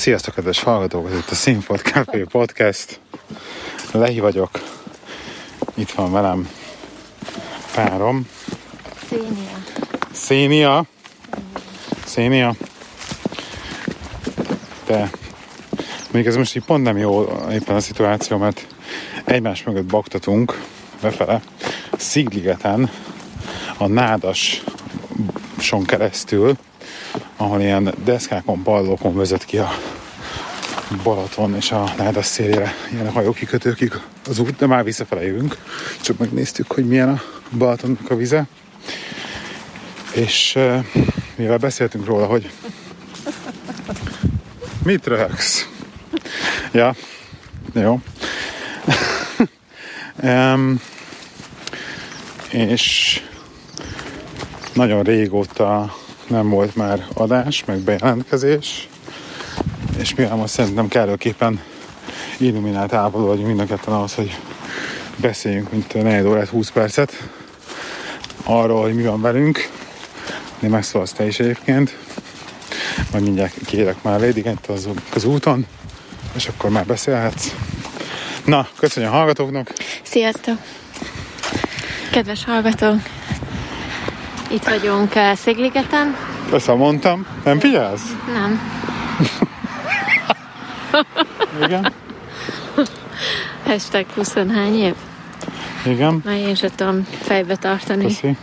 Sziasztok, kedves hallgatók! Ez itt a Színfolt Café Podcast. Lehi vagyok. Itt van velem párom. Szénia. Szénia. Szénia. De még ez most így pont nem jó éppen a szituáció, mert egymás mögött baktatunk befele Szigligeten a nádas son keresztül, ahol ilyen deszkákon, pallókon vezet ki a Balaton és a Nádas szélére ilyen hajókikötőkig az út, de már visszafele jövünk. Csak megnéztük, hogy milyen a Balatonnak a vize. És mivel beszéltünk róla, hogy mit röhögsz? Ja, jó. um, és nagyon régóta nem volt már adás, meg bejelentkezés, és mivel most szerintem kellőképpen illuminált állapotban vagyunk mind a ketten ahhoz, hogy beszéljünk, mint 4 órát, 20 percet arról, hogy mi van velünk. Én megszólalsz te is egyébként. Majd mindjárt kérek már lédigent az, az úton, és akkor már beszélhetsz. Na, köszönjük a hallgatóknak! Sziasztok! Kedves hallgatók! Itt vagyunk uh, Szigligeten. Összemondtam. Nem figyelsz? Nem. Igen? Hashtag 20 hány év? Igen. Már én sem tudom fejbe tartani. Köszi.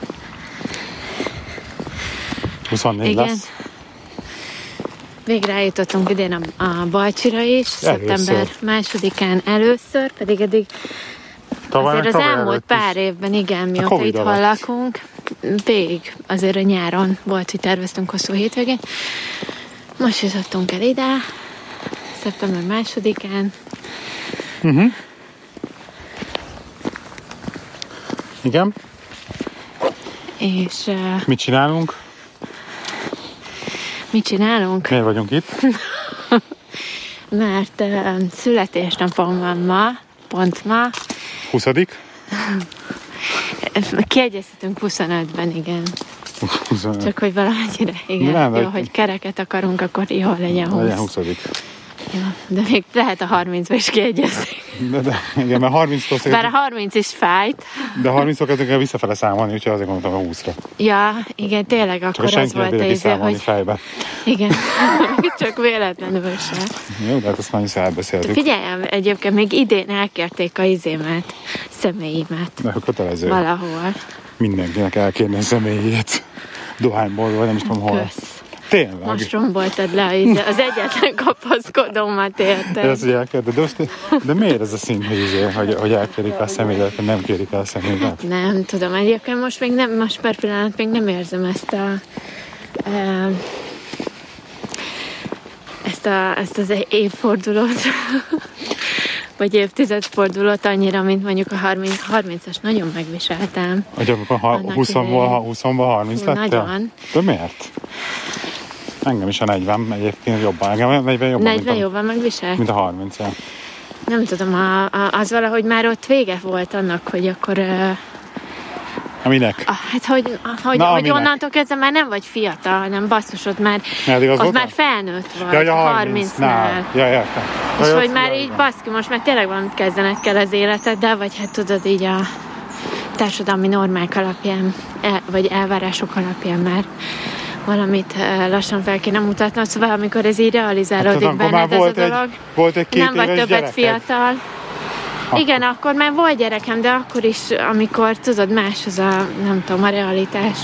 24 Igen. lesz. Végre eljutottunk idén a, a Balcsira is, Először. szeptember másodikán először, pedig eddig Tavaly, azért az elmúlt pár is. évben, igen, mióta itt alatt. lakunk, végig azért a nyáron volt, hogy terveztünk hosszú hétvégén. Most jutottunk el ide, szeptember másodikán, Igen. és uh, Mit csinálunk? mit csinálunk? Miért vagyunk itt? Mert uh, születésnapom van ma, pont ma. 20 Kiegyeztetünk 25-ben, igen. 25. Csak hogy valamennyire, igen. Nem, jó, hogy kereket akarunk, akkor jó legyen 20. Legyen 20 De még lehet a 30-ba is kiegyezni. de, de, igen, mert 30 tól Bár a 30 is fájt. de 30 tól kezdünk el visszafele számolni, úgyhogy azért mondtam a 20-ra. Ja, igen, tényleg Csak akkor a az volt az, kiszámolni hogy fejbe. igen, csak véletlenül sem. Jó, de hát ezt már is elbeszéltük. figyeljem, egyébként még idén elkérték a izémet, személyimet De kötelező valahol. mindenkinek elkérni a személyét. Dohányból, vagy nem is tudom hol. Kösz. Tényleg. Most romboltad le az egyetlen kapaszkodómat, érted? ezt, hogy elkérdez, de, most, de miért ez a szint, hogy, izé, hogy, hogy elkérik el a személyet, nem kérik el a személyet? Nem tudom, egyébként most még nem, most per pillanat még nem érzem ezt a e, ezt, a, ezt az évfordulót, vagy évtizedfordulót annyira, mint mondjuk a 30, 30-as nagyon megviseltem. Hogy amikor ha, Annak 20-ból, idején. ha 20 30 Hú, lettél? nagyon. De miért? Engem is a 40 egyébként jobban. Engem a 40 jobban, 40 mint, a, jobban megviselt? mint a 30 ja. Nem tudom, a, a, az valahogy már ott vége volt annak, hogy akkor... Uh, Minek? hát, hogy, hogy, Na, hogy aminek? onnantól kezdve már nem vagy fiatal, hanem basszus, ott már, az voltál? már felnőtt vagy, Ja, hogy a 30-nál. 30-nál. Ja, értem. És Ja, hogy már így baszki, most már tényleg valamit kezdened kell az életeddel, vagy hát tudod így a társadalmi normák alapján, el, vagy elvárások alapján már valamit lassan fel kéne mutatnod. Szóval amikor ez így realizálódik Hát, benned ez a volt egy, dolog, volt egy két nem vagy többet gyereked. fiatal. Igen, akkor már volt gyerekem, de akkor is, amikor tudod, más az a, nem tudom, a realitás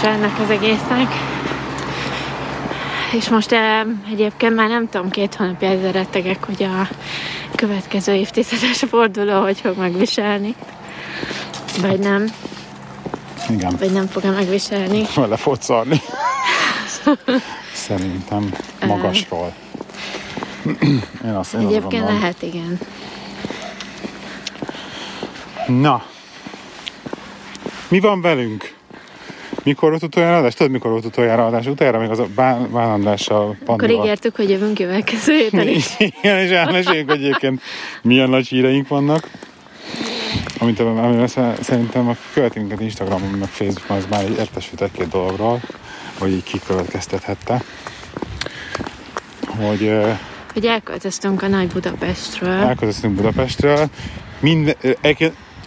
és ennek az egésznek. És most eh, egyébként már nem tudom, két hónapja ezzel rettegek, hogy a következő évtizedes forduló hogy fog megviselni. Vagy nem, Igen, vagy nem fog megviselni. vele fogod szarni. Szerintem magasról. Én azt, én azt Egyébként gondolom. lehet, igen. Na, mi van velünk? Mikor volt utoljára adás? Tudod, mikor volt utoljára adás? Utoljára még az a Bán, Bán Andrással, Akkor ígértük, hogy jövünk következő héten is. Igen, és elmeséljük, hogy egyébként milyen nagy híreink vannak. Amit sze- szerintem a követő minket Instagramon, meg Facebookon, az már értesült egy-két dologról, hogy így kikövetkeztethette. hogy hogy elköltöztünk a Nagy Budapestről. elköltöztünk Budapestről. Minden,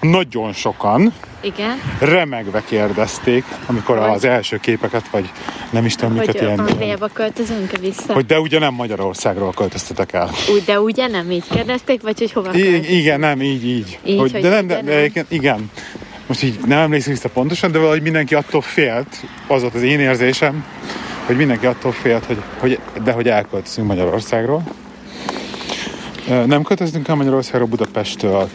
nagyon sokan Igen, remegve kérdezték, amikor Hogy? az első képeket, vagy nem is tudom, miket hogy ilyen... Angliába költözünk-e vissza. Hogy de ugye nem Magyarországról költöztetek el. Úgy, de ugye nem így kérdezték, vagy hogy hova I- költözünk? igen, nem, így, így. Így, hogy, hogy de nem, de, de nem. egyébként igen. Most így nem emlékszem vissza pontosan, de valahogy mindenki attól félt, az volt az én érzésem, hogy mindenki attól félt, hogy, hogy de hogy elköltözünk Magyarországról. Nem költöztünk el Magyarországról, Budapesttől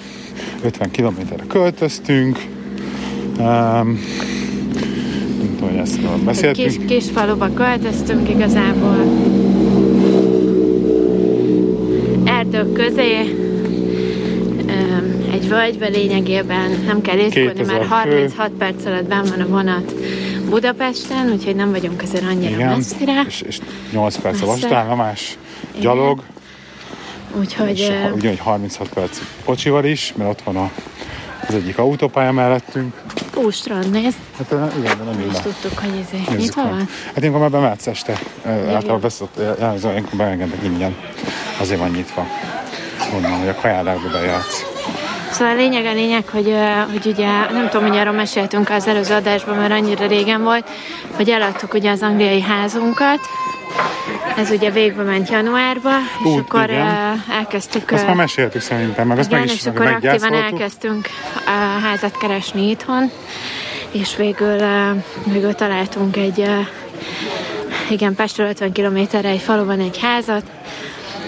50 kilométerre költöztünk. Um, nem tudom, hogy ezt Egy beszéltünk. kis, kis faluba költöztünk igazából. Erdők közé, egy völgybe lényegében, nem kell észkodni, 2000 már fő. 36 perc alatt benn van a vonat Budapesten, úgyhogy nem vagyunk azért annyira Igen, messzire. és, és 8 perc a Messze. vasútállomás, gyalog, Úgyhogy és ugyanúgy 36 perc kocsival is, mert ott van a, az egyik autópálya mellettünk. ú, strand néz, Hát igen, de nem illa. tudtuk, hogy ez Nézzük nyitva van. Hát ilyenkor már bemehetsz este. Ö, Általában beszélt, jelző, ilyenkor beengednek ingyen. Azért van nyitva. Gondolom, hogy a kajádákba bejátsz. Szóval a lényeg a lényeg, hogy, hogy ugye nem tudom, hogy arról meséltünk az előző adásban, mert annyira régen volt, hogy eladtuk ugye az angliai házunkat. Ez ugye végbe ment januárba, és Ú, akkor igen. elkezdtük... Azt ö, már meséltük szerintem, meg azt igen, meg is és akkor aktívan elkezdtünk a házat keresni itthon, és végül, végül találtunk egy, igen, Pestről 50 kilométerre egy faluban egy házat,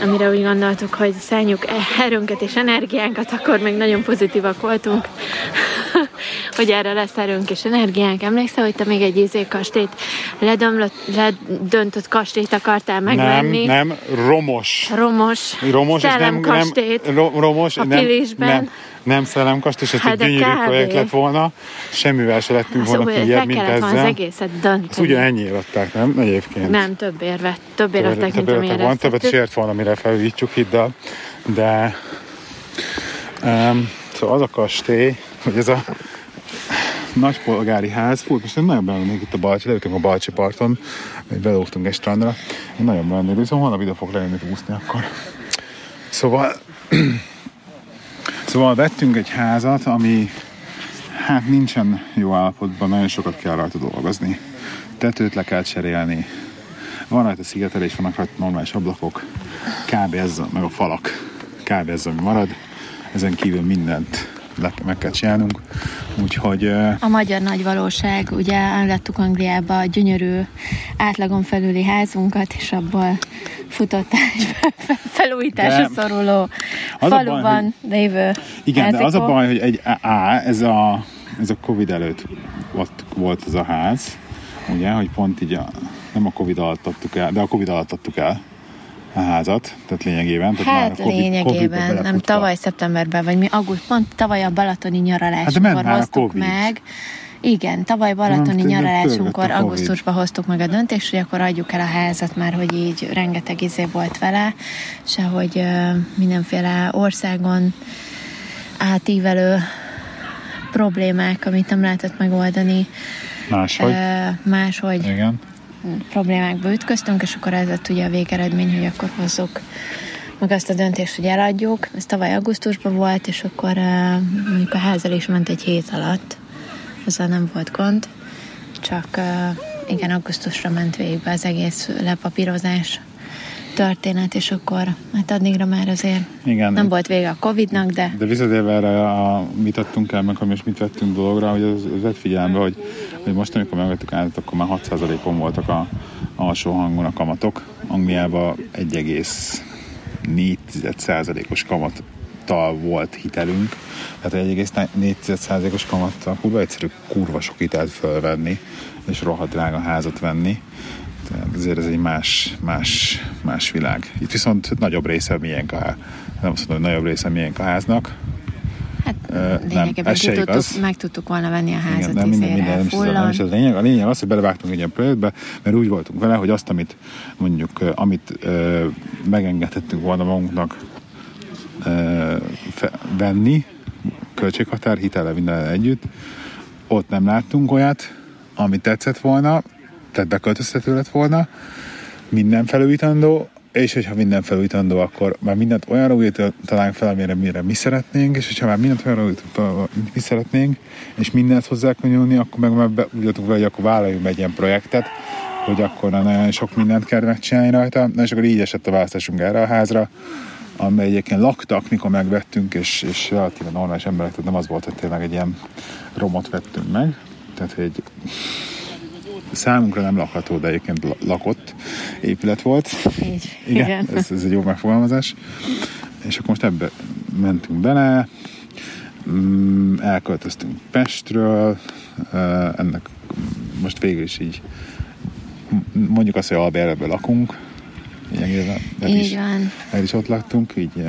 amire úgy gondoltuk, hogy szálljuk erőnket és energiánkat, akkor még nagyon pozitívak voltunk, hogy erre lesz erőnk és energiánk. Emlékszel, hogy te még egy izé kastélyt, ledömlött, ledöntött kastélyt akartál Nem, megvenni? nem, romos. Romos, Romos, és nem, nem, romos, a nem, Pilisben. nem, nem szellemkast, és ez Hát egy de gyönyörű kb. projekt lett volna. Semmivel se lettünk volna Szóval kiebb, mint volna az ezzel. egészet Ezt dönteni. ugye ennyiért adták, nem? Egyébként. Nem, több érvet, több mint több amilyen van, többet is éreztettük. ért volna, mire felújítjuk hidd el. De um, szóval az a kastély, hogy ez a nagypolgári ház, fú, most én nagyon belennék itt a Balcsi, leültünk a Balcsi parton, vagy belógtunk egy strandra, én nagyon belennék, viszont holnap ide fog lejönni úszni akkor. Szóval, szóval vettünk egy házat, ami hát nincsen jó állapotban, nagyon sokat kell rajta dolgozni. Tetőt le kell cserélni, van rajta szigetelés, vannak rajta normális ablakok, kb. ez, meg a falak, kb. ez, ami marad. Ezen kívül mindent le, meg kell csinálnunk. Úgyhogy A magyar nagy valóság, ugye ellattuk Angliába a gyönyörű átlagon felüli házunkat, és abból futott felújításra De szoruló az a baj, faluban lévő igen, de az a házikó. baj, hogy egy A, ez a, ez a Covid előtt ott volt ez a ház, ugye, hogy pont így a, nem a Covid alatt adtuk el, de a Covid alatt adtuk el a házat, tehát lényegében. Tehát már Hát a COVID, lényegében, nem tavaly szeptemberben, vagy mi auguszt, pont tavaly a balatoni Hát nyaralásunkkor már a hoztuk meg. Igen, tavaly balatoni Nem, nyaralásunkkor, a augusztusban hoztuk meg a döntést, hogy akkor adjuk el a házat már, hogy így rengeteg izé volt vele, se hogy ö, mindenféle országon átívelő problémák, amit nem lehetett megoldani, Máshogy. ö, máshogy Igen. Problémákba ütköztünk, és akkor ez lett ugye a végeredmény, hogy akkor hozzuk meg azt a döntést, hogy eladjuk. Ez tavaly augusztusban volt, és akkor uh, mondjuk a házzal is ment egy hét alatt. Ezzel nem volt gond. Csak uh, igen, augusztusra ment végbe az egész lepapírozás történet, és akkor hát addigra már azért Igen. nem volt vége a Covidnak, de De visszatérve erre, a, mit adtunk el, meg most mit vettünk dologra, hogy az, az vett figyelembe, hogy, hogy most, amikor megvettük át, akkor már 6%-on voltak a alsó hangon a kamatok. Angliában 1,4%-os kamattal volt hitelünk, tehát 1,4%-os kamattal kurva egyszerű kurva sok hitelt fölvenni, és rohadt drága házat venni. Tehát azért ez egy más, más, más világ. Itt viszont nagyobb része miénk a ház. Nem azt mondom, hogy nagyobb része miénk a háznak. hát nem, ez se tudtuk, igaz. meg tudtuk volna venni a házat Igen, nem minden, minden nem is, ez a, nem is ez a lényeg. A lényeg az, hogy belevágtunk egy ilyen projektbe, mert úgy voltunk vele, hogy azt, amit mondjuk, amit ö, megengedhettünk volna magunknak ö, fe, venni, költséghatár, hitele minden együtt, ott nem láttunk olyat, ami tetszett volna, tehát beköltöztető lett volna, minden felújítandó, és hogyha minden felújítandó, akkor már mindent olyanra újítanánk fel, amire mire mi szeretnénk, és hogyha már mindent olyanra újítanánk, mi szeretnénk, és mindent nyúlni, akkor meg már be, úgy vele, hogy akkor vállaljunk egy ilyen projektet, hogy akkor nagyon sok mindent kell megcsinálni rajta. Na és akkor így esett a választásunk erre a házra, amely egyébként laktak, mikor megvettünk, és, és relatíve normális emberek, tehát nem az volt, hogy tényleg egy ilyen romot vettünk meg, tehát egy számunkra nem lakható, de egyébként lakott épület volt. Így, igen. igen. Ez, ez egy jó megfogalmazás. És akkor most ebbe mentünk bele, mm, elköltöztünk Pestről, ennek most végül is így mondjuk azt, hogy Albertben lakunk, lényegében. Így is. El is ott laktunk, így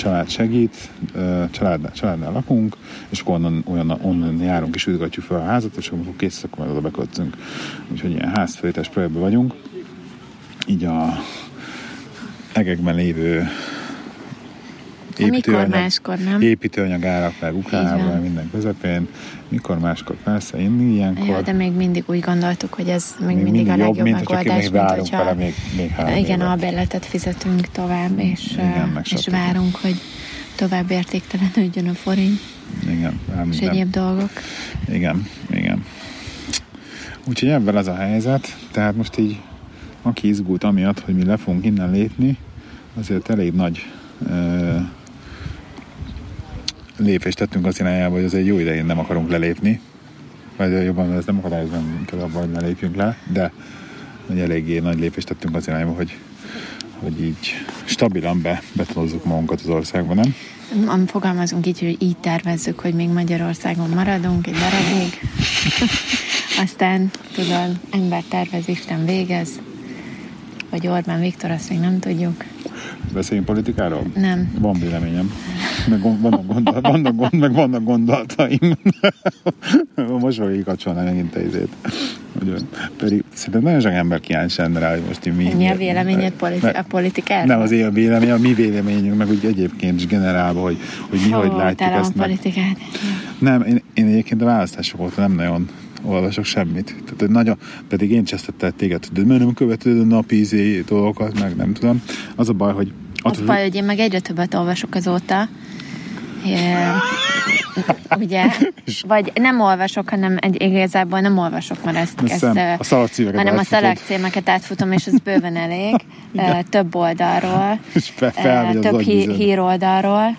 család segít, családnál, családnál lakunk, és akkor onnan, olyan, onnan járunk és üdgatjuk fel a házat, és akkor kész, akkor majd oda beköltözünk. Úgyhogy ilyen házfelítés projektben vagyunk. Így a egekben lévő építőanyag, mikor máskor, nem? építőanyag árak meg Ukránában, minden közepén. Mikor máskor, persze, én ilyenkor. Ja, de még mindig úgy gondoltuk, hogy ez még, még mindig, mindig a legjobb jobb, mint megoldás, mint várunk hogyha, vele még, még három Igen, a bérletet fizetünk tovább, és, igen, és várunk, hogy tovább értéktelenődjön a forint. Igen, és egyéb dolgok. Igen, igen. Úgyhogy ebben ez a helyzet, tehát most így aki izgult amiatt, hogy mi le fogunk innen lépni, azért elég nagy lépést tettünk az irányába, hogy az egy jó idején nem akarunk lelépni, vagy jobban ez nem akadályozva minket abban, hogy ne lépjünk le, de egy eléggé nagy lépést tettünk az irányába, hogy, hogy így stabilan be, betonozzuk magunkat az országban, nem? Fogalmazunk így, hogy így tervezzük, hogy még Magyarországon maradunk egy darabig. Aztán, tudod, ember tervez, Isten végez. Vagy Orbán Viktor, azt még nem tudjuk. Beszéljünk politikáról? Nem. Van véleményem. Meg vannak, gondolat, vannak, gond, meg vannak gondolataim. most fogok kikapcsolni megint a izét. Pedig szerintem nagyon sok ember kíváncsi lenne rá, hogy most mi... Mi a véleményed politi- a politikáról? Nem az én vélemény, a mi véleményünk, meg úgy egyébként is generálva, hogy, hogy mi oh, hogy látjuk ezt. Meg... politikát. Nem, én, én egyébként a választások óta nem nagyon olvasok semmit. Tehát nagyon, pedig én csesztettel téged, de mert nem követed a napi izé dolgokat, meg nem tudom. Az a baj, hogy... Az a baj, hogy én meg egyre többet olvasok azóta. Yeah. Ugye? Vagy nem olvasok, hanem egy, igazából nem olvasok, mert ezt, ezt a szalagcímeket hanem a szalagcímeket átfutom, és ez bőven elég. Több oldalról. Több hí- híroldalról.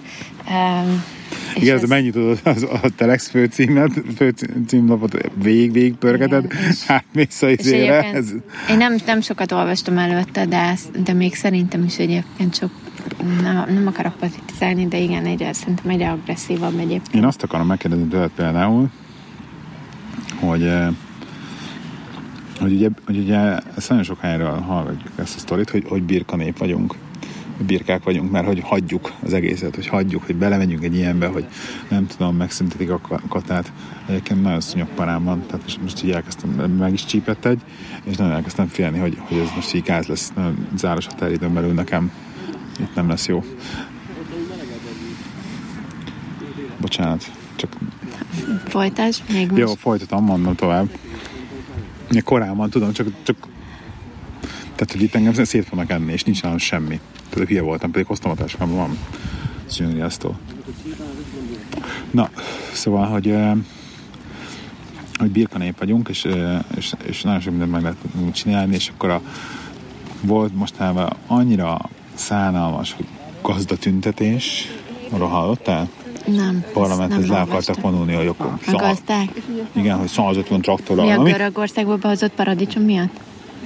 Igen, ez megnyitod az, a Telex főcímet, főcímlapot végig, végig pörgeted, hát mész a izére. Ez... Én nem, nem sokat olvastam előtte, de, de még szerintem is egyébként sok nem, nem akarok politizálni, de igen, egyre, szerintem egyre agresszívabb egyébként. Én azt akarom megkérdezni tőled például, hogy eh, hogy ugye, hogy ugye ezt nagyon sok helyről hallgatjuk ezt a sztorit, hogy, hogy birka nép vagyunk birkák vagyunk, mert hogy hagyjuk az egészet, hogy hagyjuk, hogy belemegyünk egy ilyenbe, hogy nem tudom, megszüntetik a katát. Egyébként nagyon szúnyog parám van, tehát most, most így elkezdtem, meg is csípett egy, és nagyon elkezdtem félni, hogy, hogy ez most így gáz lesz, nagyon záros határidőn belül nekem itt nem lesz jó. Bocsánat, csak... Folytás, még most. Jó, folytatom, mondom tovább. Korán van, tudom, csak, csak tehát, hogy itt engem szét fognak enni, és nincs nálam semmi. Tehát hülye voltam, pedig hoztam a táskámban van. Ez gyönyörű Na, szóval, hogy hogy birkanép vagyunk, és, és, és nagyon sok mindent meg lehet csinálni, és akkor a, volt mostában annyira szánalmas, hogy gazdatüntetés, arra hallottál? Nem. Parlamenthez le akartak vonulni a jogok. A gazdák? Igen, hogy 150 traktorral. Mi a Görögországból behozott paradicsom miatt?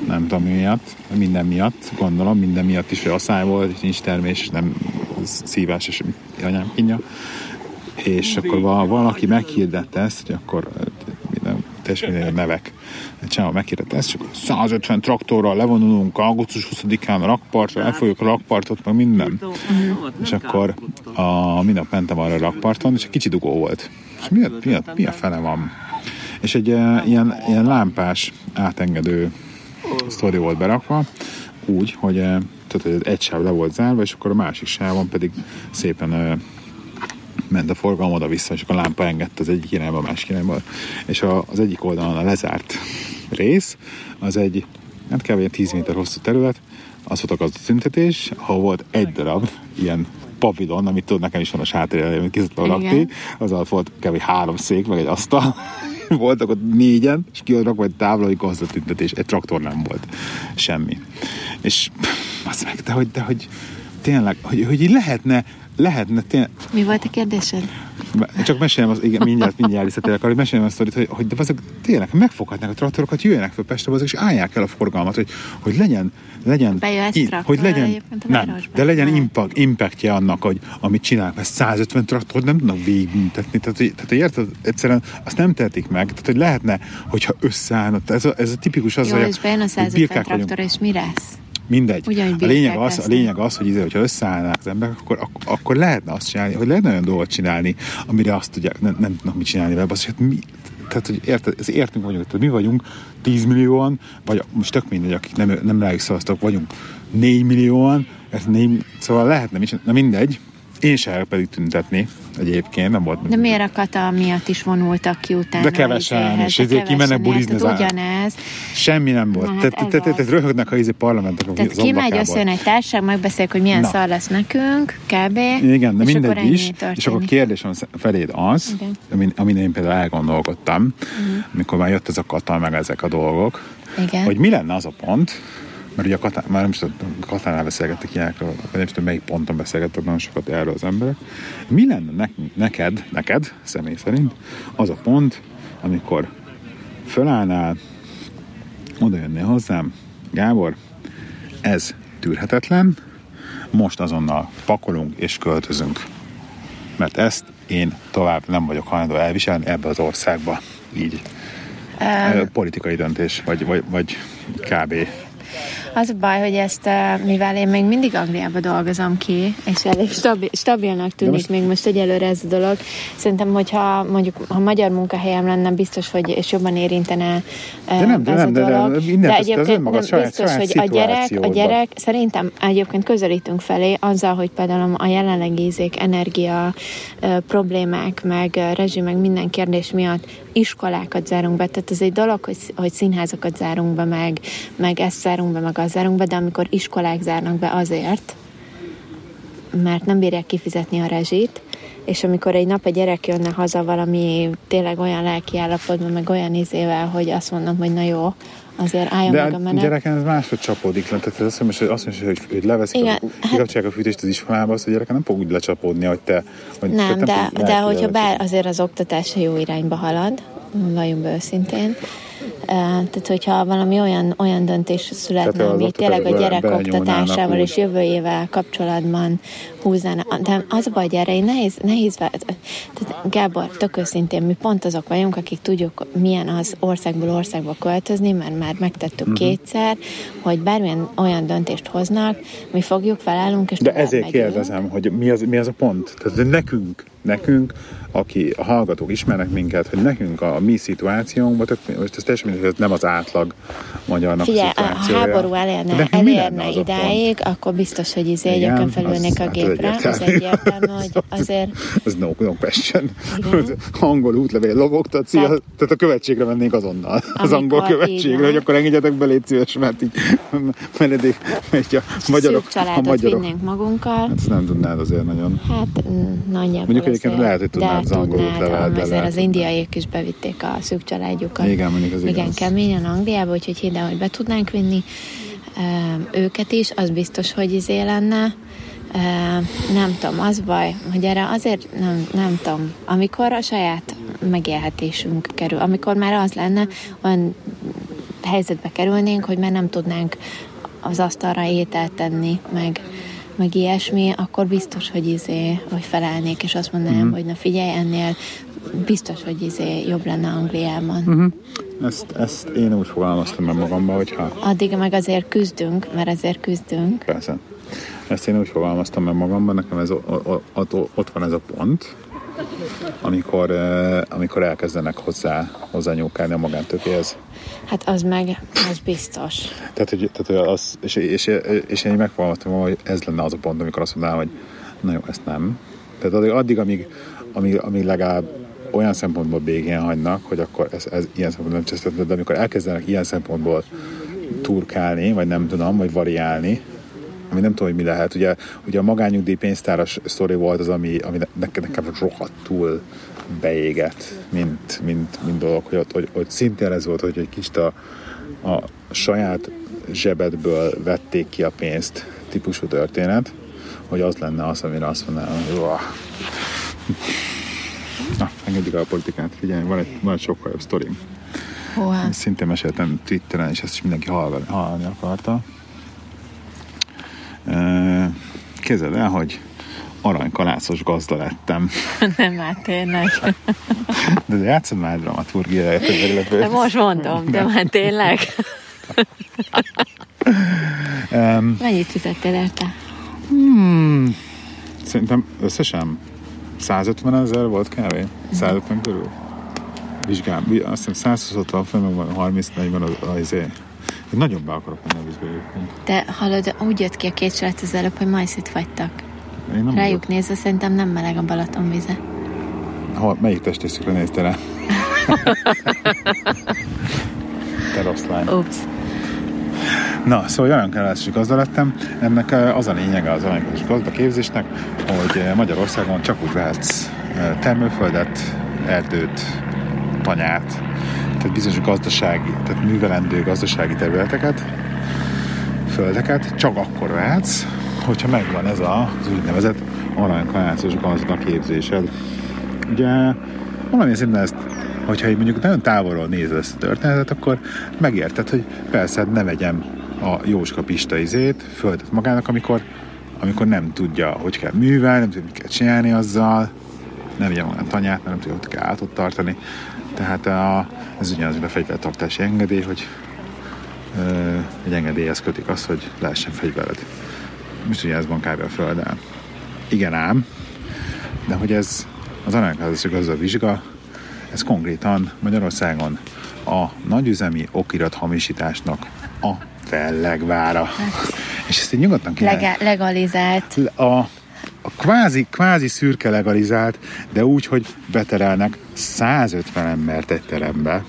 Nem tudom mi miatt, minden miatt, gondolom, minden miatt is, hogy asszály volt, és nincs termés, nem szívás, és anyám kínja. És akkor valaki meghirdette ezt, hogy akkor minden, teljesen nevek. Csáma meghirdette ezt, csak 150 traktorral levonulunk augusztus 20-án a rakpartra, elfolyjuk a rakpartot, meg minden. És akkor a, mindnap mentem arra a rakparton, és egy kicsi dugó volt. És mi a, mi a, mi a fele van? És egy ilyen, ilyen lámpás átengedő sztori volt berakva, úgy, hogy, eh, tehát, egy sáv le volt zárva, és akkor a másik sávon pedig szépen eh, ment a forgalom oda-vissza, és akkor a lámpa engedte az egyik irányba, a másik irányba. És a, az egyik oldalon a lezárt rész, az egy, hát kb. 10 méter hosszú terület, az volt a gazdatüntetés, ha volt egy darab ilyen pavilon, amit tudod, nekem is van a sátorja, amit ki szoktam rakni, az alatt volt kb. három szék, meg egy asztal, voltak ott négyen, és ki volt egy tábla, hogy gazdatüntetés, egy traktor nem volt, semmi. És azt meg, de hogy, de hogy tényleg, hogy, hogy így lehetne, lehetne tényleg... Mi volt a kérdésed? Csak meséljem, az, igen, mindjárt, mindjárt visszatérek arra, hogy meséljem azt, hogy, hogy de azok tényleg megfoghatnák a traktorokat, jöjjenek fel Pestre, azok, és állják el a forgalmat, hogy, hogy legyen, legyen, in, hogy legyen, nem, de legyen impact, impactje annak, hogy amit csinálnak, mert 150 traktor nem tudnak végigbüntetni, tehát, hogy, tehát, hogy érted, egyszerűen azt nem tehetik meg, tehát, hogy lehetne, hogyha összeállna, ez a, ez a tipikus az, Jó, hogy, és bejön a 150 traktor, és mi lesz? Mindegy. a lényeg, az, a lényeg az, hogy, izé, hogyha összeállnak az emberek, akkor, akkor, akkor lehetne azt csinálni, hogy lehetne olyan dolgot csinálni, amire azt tudják, nem, nem tudnak mit csinálni vele. Hát mi, tehát, hogy érted, ez értünk vagyunk, tehát mi vagyunk 10 millióan, vagy most tök mindegy, akik nem, nem rájuk szavaztak, vagyunk 4 millióan, ez 4, szóval lehetne, na mindegy, én se pedig tüntetni egyébként, nem volt. De miért a kata miatt is vonultak ki utána? De kevesen, és ezért kimennek bulizni. Ugyanez. Semmi nem volt. Hát tehát, röhögnek a ízi parlamentek Tehát kimegy, összejön egy társaság, megbeszéljük, hogy milyen szar lesz nekünk, kb. Igen, de mindegy is. És akkor a kérdésem feléd az, amin, én például elgondolkodtam, uh-huh. amikor már jött ez a kata, meg ezek a dolgok, hogy mi lenne az a pont, mert ugye a Katán, már nem is tudom, Katánál beszélgettek ilyenekről, vagy nem tudom, melyik ponton beszélgettek nagyon sokat erről az emberek. Mi lenne ne, neked, neked, személy szerint, az a pont, amikor fölállnál, oda jönnél hozzám, Gábor, ez tűrhetetlen, most azonnal pakolunk és költözünk. Mert ezt én tovább nem vagyok hajlandó elviselni ebbe az országba. Így. Um, politikai döntés, vagy, vagy, vagy kb. Az a baj, hogy ezt, mivel én még mindig Angliába dolgozom ki, és elég stabil, stabilnak tűnik most... még most egyelőre ez a dolog, szerintem, hogyha mondjuk ha magyar munkahelyem lenne, biztos, hogy és jobban érintene de nem, de ez nem, a dolog. De, de, de, egyébként nem saját, biztos, saját hogy a gyerek, a gyerek, szerintem egyébként közelítünk felé azzal, hogy például a jelenlegi ízék, energia problémák, meg rezsi, meg minden kérdés miatt iskolákat zárunk be, tehát ez egy dolog, hogy, hogy színházakat zárunk be, meg, meg ezt zárunk be, meg az zárunk be, de amikor iskolák zárnak be azért, mert nem bírják kifizetni a rezsit, és amikor egy nap egy gyerek jönne haza valami tényleg olyan lelki állapotban, meg olyan izével, hogy azt mondom, hogy na jó, azért álljon De meg a menet. gyereken ez máshogy csapódik le, tehát azt mondja, hogy, azt mondja, hogy, hogy leveszik, Igen, a, hát, a fűtést az iskolába, az a gyerek nem fog úgy lecsapódni, hogy te... Hogy nem, nem de, de hogyha bár azért az oktatás jó irányba halad, valljunk be őszintén, tehát, hogyha valami olyan, olyan döntés születne, ami tényleg a gyerek oktatásával és jövőjével kapcsolatban húzzána. De az a baj, gyere, én nehéz, nehéz tehát, Gábor, tök őszintén, mi pont azok vagyunk, akik tudjuk, milyen az országból országba költözni, mert már megtettük uh-huh. kétszer, hogy bármilyen olyan döntést hoznak, mi fogjuk, felállunk, és De ezért megyünk. kérdezem, hogy mi az, mi az a pont? Tehát nekünk, nekünk aki a hallgatók ismernek minket, hogy nekünk a mi szituációnkban, tök, most ez teljesen mindegy, ez nem az átlag magyarnak Figyelj, ha háború elérne, elérne idáig, akkor biztos, hogy izé egyébként felülnék a gépre, hát az egyértelmű, hogy azért... Ez no, no question. angol útlevél lobogtacia, tehát, tehát a követségre mennénk azonnal, az angol követségre, hogy akkor engedjetek be, légy szíves, mert így menedék, mert a magyarok... a magyarok, vinnénk magunkkal. Hát ezt nem tudnád azért nagyon. Hát nagyjából Mondjuk egyébként lehet, hogy tudnád az angolul levelet Azért az indiaiak is bevitték a szűk családjukat. Igen, mondjuk az Igen, igaz. keményen Angliába, úgyhogy ide, hogy be tudnánk vinni őket is, az biztos, hogy izé lenne. Nem tudom, az baj, hogy erre azért nem, nem tudom, amikor a saját megélhetésünk kerül, amikor már az lenne, olyan helyzetbe kerülnénk, hogy már nem tudnánk az asztalra ételt tenni, meg meg ilyesmi, akkor biztos, hogy izé, hogy felállnék, és azt mondanám, uh-huh. hogy na figyelj, ennél biztos, hogy izé jobb lenne Angliában. Uh-huh. Ezt, ezt én úgy fogalmaztam meg magamba, hogyha... Addig meg azért küzdünk, mert azért küzdünk. Persze. Ezt én úgy fogalmaztam meg magamban, nekem ez, ott, ott van ez a pont, amikor, amikor elkezdenek hozzá, hozzá nyúkálni a magántökéhez. Hát az meg, az biztos. tehát, hogy, tehát, az, és, és, és én megfogalmaztam, hogy ez lenne az a pont, amikor azt mondanám, hogy na jó, ezt nem. Tehát addig, addig amíg, amíg, amíg legalább olyan szempontból békén hagynak, hogy akkor ez, ez ilyen szempontból nem csesztetett, de amikor elkezdenek ilyen szempontból turkálni, vagy nem tudom, vagy variálni, ami nem tudom, hogy mi lehet. Ugye, ugye a magányugdíj pénztáras sztori volt az, ami, ami nekem, nekem rohadtul beégett, mint, mint, mint dolog, hogy, ott, hogy, hogy szintén ez volt, hogy egy kicsit a, a saját zsebedből vették ki a pénzt típusú történet, hogy az lenne az, amire azt mondanám, hogy Na, engedjük el a politikát. Figyelj, van egy, van egy sokkal jobb sztorim. Wow. Szintén meséltem Twitteren, és ezt is mindenki hallani, hallani akarta. Képzeld el, hogy aranykalászos gazda lettem. Nem, már tényleg. De játszod már dramaturgiáját. De most mondom, de már tényleg. um, Mennyit fizettél érte? Hmm, szerintem összesen 150 ezer volt kávé? 150 körül? Vizsgál, azt hiszem 160 fenn, van 30-40 az, az, az nagyon be akarok menni a vizsgára. De hallod, úgy jött ki a két srác az előbb, hogy majszit fagytak. Rájuk vagyok. nézve szerintem nem meleg a Balaton vize. Hol, melyik testészükre néztél rá? Te rossz lány. Ups. Na, szóval olyan kereső gazda lettem. Ennek eh, az a lényege az aranyos gazda képzésnek, hogy eh, Magyarországon csak úgy vehetsz eh, termőföldet, erdőt, tanyát, bizonyos gazdasági, tehát művelendő gazdasági területeket, földeket csak akkor vehetsz, hogyha megvan ez az úgynevezett aranykajászos gazda képzésed. Ugye valamilyen szinten ezt hogyha én mondjuk nagyon távolról nézed ezt a történetet, akkor megérted, hogy persze hát ne vegyem a Jóska Pista izét, földet magának, amikor, amikor nem tudja, hogy kell művelni, nem tudja, mit kell csinálni azzal, nem vegyem olyan tanyát, nem tudja, hogy kell átot tartani. Tehát a, ez ugyanaz, mint a fegyvertartási engedély, hogy ö, egy engedélyhez kötik azt, hogy lehessen fegyvered. Most ugye ez van kb. a Földel. Igen ám, de hogy ez az anyagházasság az a vizsga, ez konkrétan Magyarországon a nagyüzemi okirat hamisításnak a fellegvára. És ezt így nyugodtan. Lega- legalizált. A, a kvázi, kvázi szürke legalizált, de úgy, hogy beterelnek 150 embert egy terembe,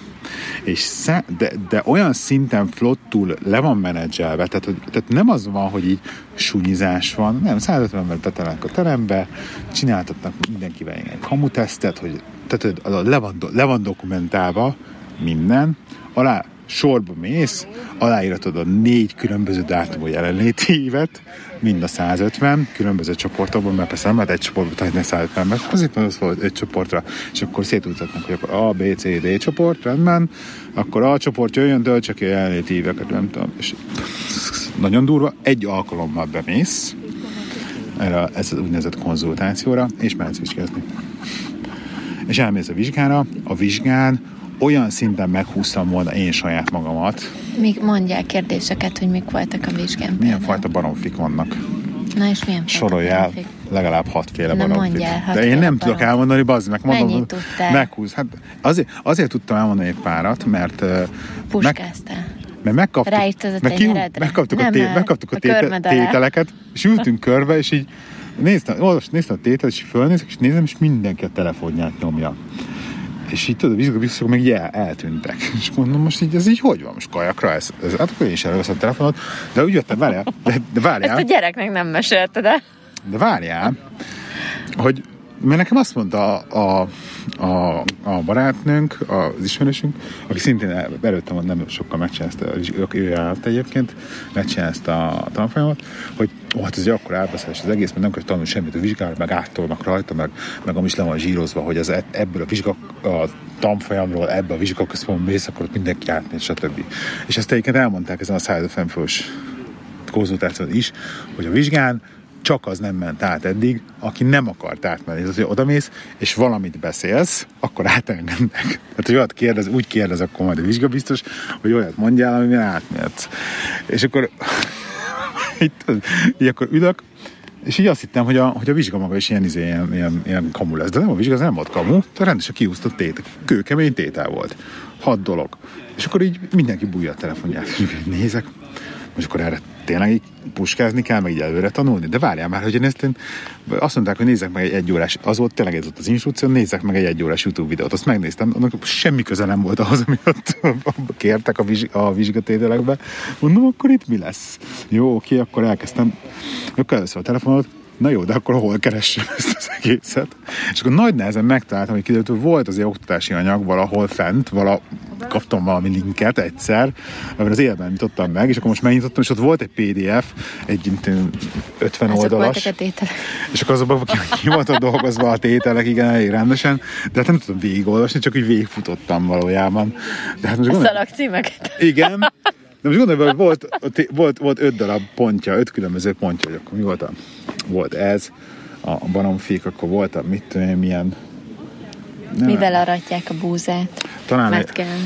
és szá- de, de olyan szinten flottul le van menedzselve, tehát, hogy, tehát nem az van, hogy így sunyizás van, nem, 150 ember betelnek a terembe, csináltatnak mindenkivel egy kamutesztet, hogy tehát le van, le van dokumentálva minden, alá sorba mész, aláíratod a négy különböző dátumú jelenléti évet, mind a 150, különböző csoportokban, mert persze nem lehet egy csoportba tenni 150 mert azért van az volt egy csoportra, és akkor szétültetnek, hogy akkor A, B, C, D csoport, rendben, akkor A csoport jöjjön, töltse ki a jelenléti éveket, nem tudom, és nagyon durva, egy alkalommal bemész, erre, ez az úgynevezett konzultációra, és mehetsz vizsgázni. És elmész a vizsgára, a vizsgán olyan szinten meghúztam volna én saját magamat. Még mondják kérdéseket, hogy mik voltak a vizsgán. Milyen például. fajta baromfik vannak? Na és milyen Soroljál legalább hatféle Na baromfit. Mondjál, De én nem baromfit. tudok elmondani, bazd meg. Mondom, Mennyit tudtál? Meghúz. Hát azért, azért tudtam elmondani egy párat, mert... Puskáztál. Meg, mert megkaptuk, Ráírtad a ki, megkaptuk, nem, a, té, megkaptuk a, a téte, tételeket, és ültünk körbe, és így néztem, olvas, néztem a tételet, és fölnézek, és nézem, és mindenki a telefonját nyomja. És így tudod, a biztosok meg így el, eltűntek. És mondom, most így, ez így hogy van most kajakra? Ez, ez, hát akkor én is előveszem a telefonot, de úgy jöttem, várjál, de, de várjál. Ezt a gyereknek nem mesélted de. De várjál, hogy mert nekem azt mondta a, a, a barátnőnk, az ismerősünk, aki szintén előttem nem sokkal megcsinálta, ő járt egyébként, megcsinálta a tanfolyamat, hogy ó, hát ez egy akkor elbeszélés az egész, mert nem kell tanulni semmit a vizsgára, meg áttolnak rajta, meg, meg is le van zsírozva, hogy az e- ebből a vizsga a tanfolyamról, ebbe a vizsgaközpontba mész, akkor mindenki átmegy, stb. És ezt egyébként elmondták ezen a 150 fős konzultáción is, hogy a vizsgán csak az nem ment át eddig, aki nem akart átmenni. Ez az, hogy odamész, és valamit beszélsz, akkor átengednek. Tehát, hogy olyat kérdez, úgy kérdez akkor majd a vizsgabiztos, hogy olyat mondjál, amiben átmérdsz. És akkor itt, így akkor ülök, és így azt hittem, hogy a, hogy a vizsga maga is ilyen, izé, ilyen, ilyen, ilyen kamu lesz. De nem, a vizsga az nem volt kamu, de rendesen kiúztott tét. Kőkemény tétel volt. Hat dolog. És akkor így mindenki bújja a telefonját. Nézek, Most akkor erre tényleg így puskázni kell, meg így előre tanulni? De várjál már, hogy én ezt én, azt mondták, hogy nézzek meg egy egyórás, az volt tényleg ez volt az instrukció, nézzek meg egy egyórás YouTube videót. Azt megnéztem, annak semmi köze nem volt ahhoz, ami ott kértek a, vizs, a vizsgatételekbe. Mondom, akkor itt mi lesz? Jó, oké, akkor elkezdtem. Akkor először a telefonot, na jó, de akkor hol keressem ezt az egészet? És akkor nagy nehezen megtaláltam, hogy kiderült, hogy volt az oktatási anyag valahol fent, vala, kaptam valami linket egyszer, amiben az életben nyitottam meg, és akkor most megnyitottam, és ott volt egy PDF, egy 50 Azok oldalas. És akkor azokban ki voltak dolgozva a tételek, igen, elég rendesen, de hát nem tudtam végigolvasni, csak úgy végigfutottam valójában. De hát most szalag címeket. igen, de most gondolj, hogy volt, volt, volt öt darab pontja, öt különböző pontja, hogy akkor mi volt a, volt ez, a baromfék, akkor volt a mit tudom én, milyen nem, Mivel aratják a búzát? talán Mert kell.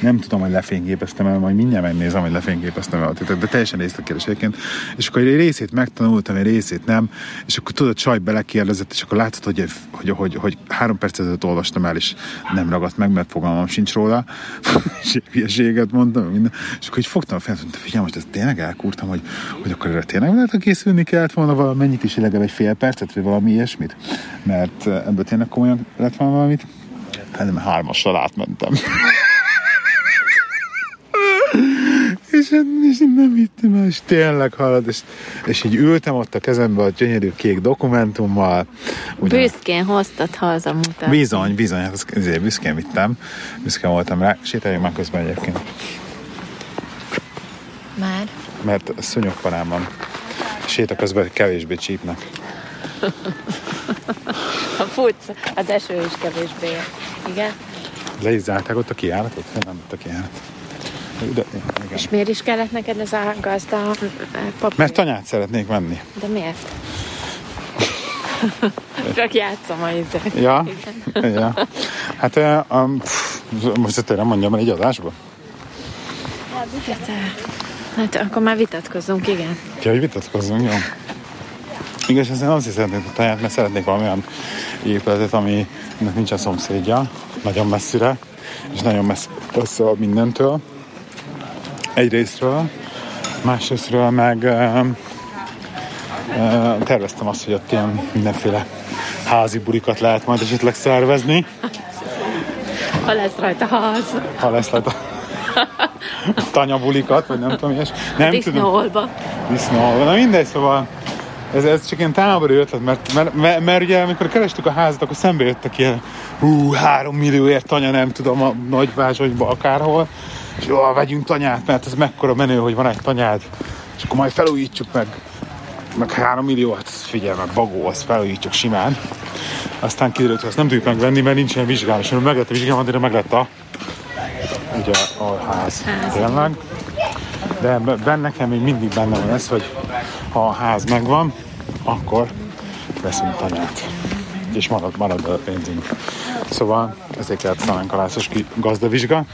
Nem tudom, hogy lefényképeztem el, majd mindjárt megnézem, hogy lefényképeztem el a titok, de teljesen részletkérdés egyébként. És akkor egy részét megtanultam, egy részét nem, és akkor tudod, Csaj belekérdezett, és akkor látod, hogy, hogy, hogy, hogy három percet ezelőtt olvastam el, és nem ragadt meg, mert fogalmam sincs róla, és hülyeséget mondtam, minden. és akkor így fogtam fel, hogy figyelj, most ezt tényleg elkúrtam, hogy, hogy akkor erre tényleg lehet, hogy készülni kellett volna valamennyit is, legalább egy fél percet, vagy valami ilyesmit, mert eh, ebből tényleg komolyan lett volna valamit. Hát nem, hármassal átmentem. és, és én nem hittem el, és tényleg hallod, és, és így ültem ott a kezembe a gyönyörű kék dokumentummal. Ugyan, Büszkén hoztad haza mutat. bizony, bizony, hát ezért büszkén vittem, büszkén voltam rá, sétáljunk már közben egyébként, Már. mert szúnyogpanám van. Séta közben kevésbé csípnek. A futsz, az eső is kevésbé. Igen. Le is zárták ott a kiállatot? Nem ott a kiállat. De, igen. És miért is kellett neked ez a gazda papír? Mert tanyát szeretnék venni. De miért? Csak játszom a izet. Ja, ja. Hát, um, pff, most ezt tényleg mondjam el egy adásba? Hát, hát akkor már vitatkozunk, igen. Ja, hogy vitatkozzunk, jó. Igaz, én azért szeretnék a taját, mert szeretnék valamilyen épületet, ami nincs a szomszédja, nagyon messzire, és nagyon messze van mindentől. Egyrésztről, másrésztről meg uh, uh, terveztem azt, hogy ott ilyen mindenféle házi burikat lehet majd esetleg szervezni, Ha lesz rajta ház. ha lesz lehet a tanyabulikat, vagy nem tudom, ilyes. Nem tudom. Disznóolba. Disznó, na mindegy, szóval ez, ez csak ilyen tábori ötlet, mert, mert, mert, mert ugye amikor kerestük a házat, akkor szembe jöttek ilyen hú, három millióért tanya, nem tudom, a nagyvázsonyba akárhol, és jó, vegyünk tanyát, mert ez mekkora menő, hogy van egy tanyád, és akkor majd felújítjuk meg, meg három millió, hát figyelj meg, bagó, azt felújítjuk simán. Aztán kiderült, hogy azt nem tudjuk megvenni, mert nincs ilyen vizsgálás, mert meg lett a vizsgálás, de meg lett a, ugye a ház. Ház. Tényleg. De be- benne nekem még mindig benne van ez, hogy ha a ház megvan, akkor veszünk tanyát. És marad, marad a pénzünk. Szóval ezért kellett talán kalászos ki gazdavizsga.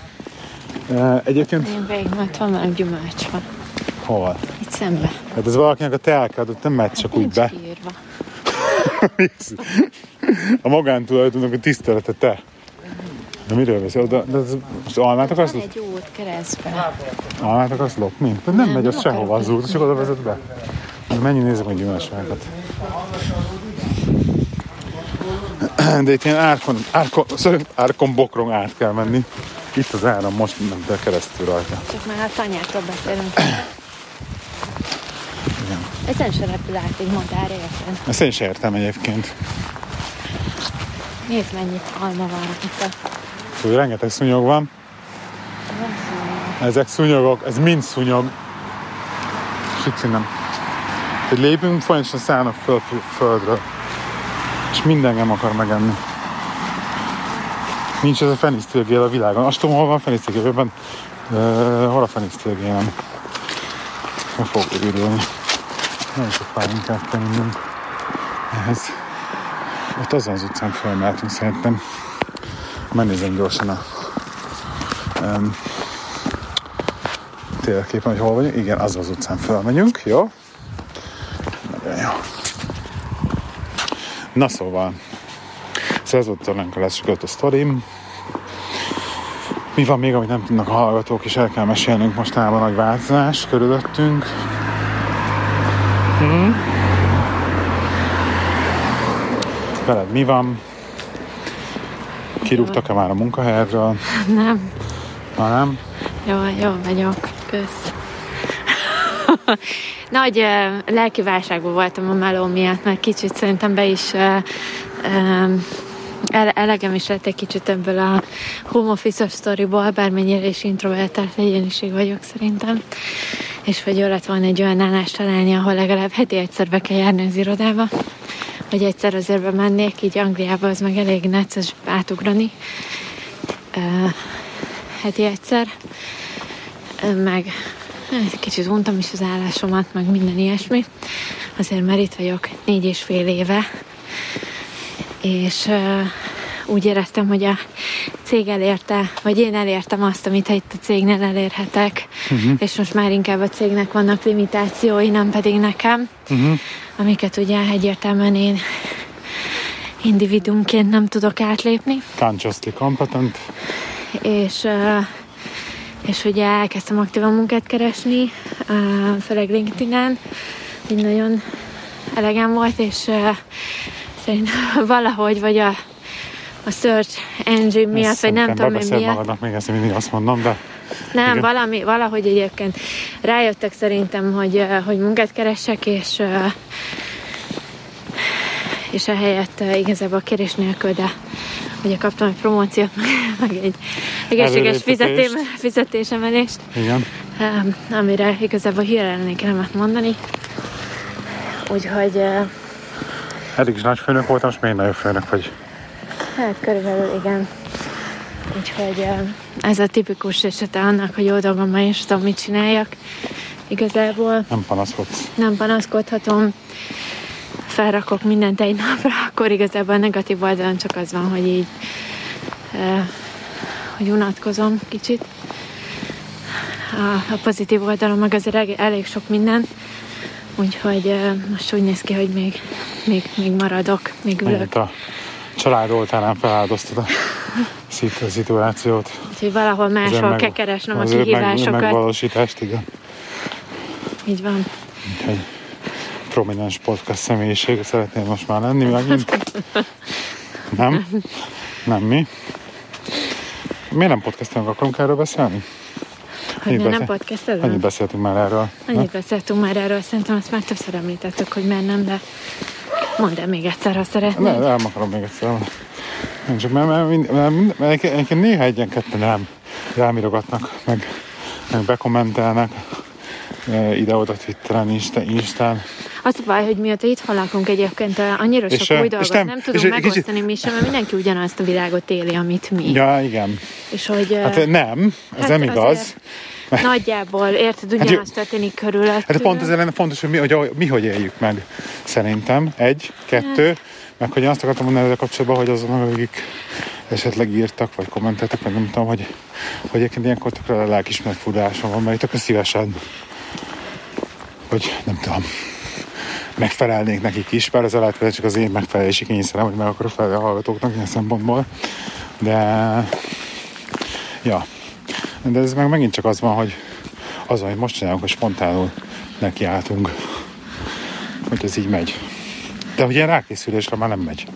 Egyébként Én végig, mert van valami gyümölcs van. hol? Itt szembe. Hát ez valakinek a teákád, ott nem mehet csak úgy be. kiírva. A magántulajdonok a tisztelete te. De miről beszél? De, de ez, most almát akarsz, Van egy út keresztbe. almát akarsz lopni? Nem, Nem, megy az sehova az út, csak oda vezet be. Mennyi nézzük a gyümölcsmákat. De itt ilyen árkon, árkon, szóval árkon bokron át kell menni. Itt az áram, most nem be keresztül rajta. Csak már a tanyától beszélünk. Ezen se repül át egy madár, érted? Ezt én sem értem egyébként. Nézd, mennyit alma van itt. Szóval rengeteg szúnyog van. Ezek szúnyogok, ez mind szúnyog. Sici nem. Hogy lépünk, folyamatosan szállnak föl, föl földről. És minden nem akar megenni. Nincs ez a fenisztőgél a világon. Azt tudom, hol van fenisztőgélben. Uh, hol a fenisztőgélem? Meg fog örülni. Nagyon sok pálinkát kell innunk. Ehhez. Ott azon az utcán fölmehetünk szerintem. Megnézem gyorsan a um, térképen, hogy hol vagyunk. Igen, az az utcán fölmegyünk, jó? Nagyon jó. Na szóval, szóval ez volt a lesz a sztorim. Mi van még, amit nem tudnak a hallgatók, és el kell mesélnünk mostanában nagy változás körülöttünk. Mm. Veled mi van? Kirúgtak-e már a munkahelyről? Nem, Ha nem? jó, jó vagyok. Kösz. Nagy uh, lelki válságban voltam a meló miatt, mert kicsit szerintem be is uh, um, ele- elegem is lett egy kicsit ebből a home office sztoriból, bármennyire is introvertált egyéniség vagyok szerintem. És hogy jó lett volna egy olyan állást találni, ahol legalább heti egyszer be kell járni az irodába, vagy egyszer azért bemennék, így Angliába az meg elég necces átugrani. Uh, heti egyszer. Meg hát kicsit untam is az állásomat, meg minden ilyesmi. Azért már itt vagyok négy és fél éve, és úgy éreztem, hogy a cég elérte, vagy én elértem azt, amit itt a cégnél elérhetek, uh-huh. és most már inkább a cégnek vannak limitációi, nem pedig nekem, uh-huh. amiket ugye egyértelműen én individumként nem tudok átlépni Consciously competent. és, és ugye elkezdtem aktívan munkát keresni, főleg LinkedIn-en, így nagyon elegem volt, és szerintem valahogy, vagy a, a search engine miatt, vagy nem tudom én miatt, magadnak, még ezt mindig azt mondom, de nem, Igen. valami, valahogy egyébként rájöttek szerintem, hogy, hogy munkát keresek, és és ehelyett igazából kérés nélkül, de ugye kaptam egy promóciót, meg egy egészséges fizetém, fizetésemelést, igen. amire igazából hírelni kellett mondani. Úgyhogy Eddig is nagy főnök voltam, most még nagyobb főnök vagy. hát körülbelül igen. Úgyhogy ez a tipikus esete annak, hogy jó dolgom van, és tudom, mit csináljak. Igazából Nem panaszkodsz. nem panaszkodhatom, felrakok mindent egy napra, akkor igazából a negatív oldalon csak az van, hogy így hogy unatkozom kicsit. A, a pozitív oldalon meg azért elég, elég sok minden, úgyhogy most úgy néz ki, hogy még, még, még maradok, még ülök. Megint a család oltárán feláldoztad a szit- a szituációt. Úgyhogy valahol máshol meg- kell keresnem a az ő meg- kihívásokat. Megvalósítást, igen. Így van. Egy prominens podcast személyiség szeretnél most már lenni megint? Nem? Nem mi? Miért nem podcastelünk? Akarunk erről beszélni? Hogy miért nem beszél- podcastelünk? Annyit beszéltünk már erről. Annyit beszéltünk már erről, szerintem azt már többször említettük, hogy miért nem, de mondd el még egyszer, ha szeretnéd. Ne, nem akarom még egyszer. Nem csak mert, mert, mind- mert, mind- mert egyébként néha egyen ketten rám, rám írogatnak, meg, meg bekommentelnek e, ide-oda Twitteren, Insta, Instán. Az a baj, hogy mióta itt lakunk egyébként annyira És, sok új és dolgot nem- nem, és tudunk egy megosztani mi sem, mert mindenki ugyanazt a világot éli, amit mi. Ja, igen. És hogy Hát nem, ez Hát nem igaz. azért nagyjából, érted, Hát jó. ugyanazt történik körülöttünk. Hát pont ez lenne fontos, hogy mi hogy, mi hogy éljük meg. Szerintem. Egy, kettő, meg hogy én azt akartam mondani ezzel kapcsolatban, hogy azok, akik esetleg írtak, vagy kommenteltek, meg nem tudom, hogy, hogy egyébként ilyenkor tökre a lelkismeret fudásom van, mert tökre szívesen, hogy nem tudom, megfelelnék nekik is, bár ez lehet, hogy csak az én megfelelési kényszerem, hogy meg akarok felelni a hallgatóknak ilyen szempontból. De, ja. De ez meg megint csak az van, hogy az, hogy most csinálunk, hogy spontánul nekiálltunk, hogy ez így megy. De hogy ilyen rákészülésre már nem megy.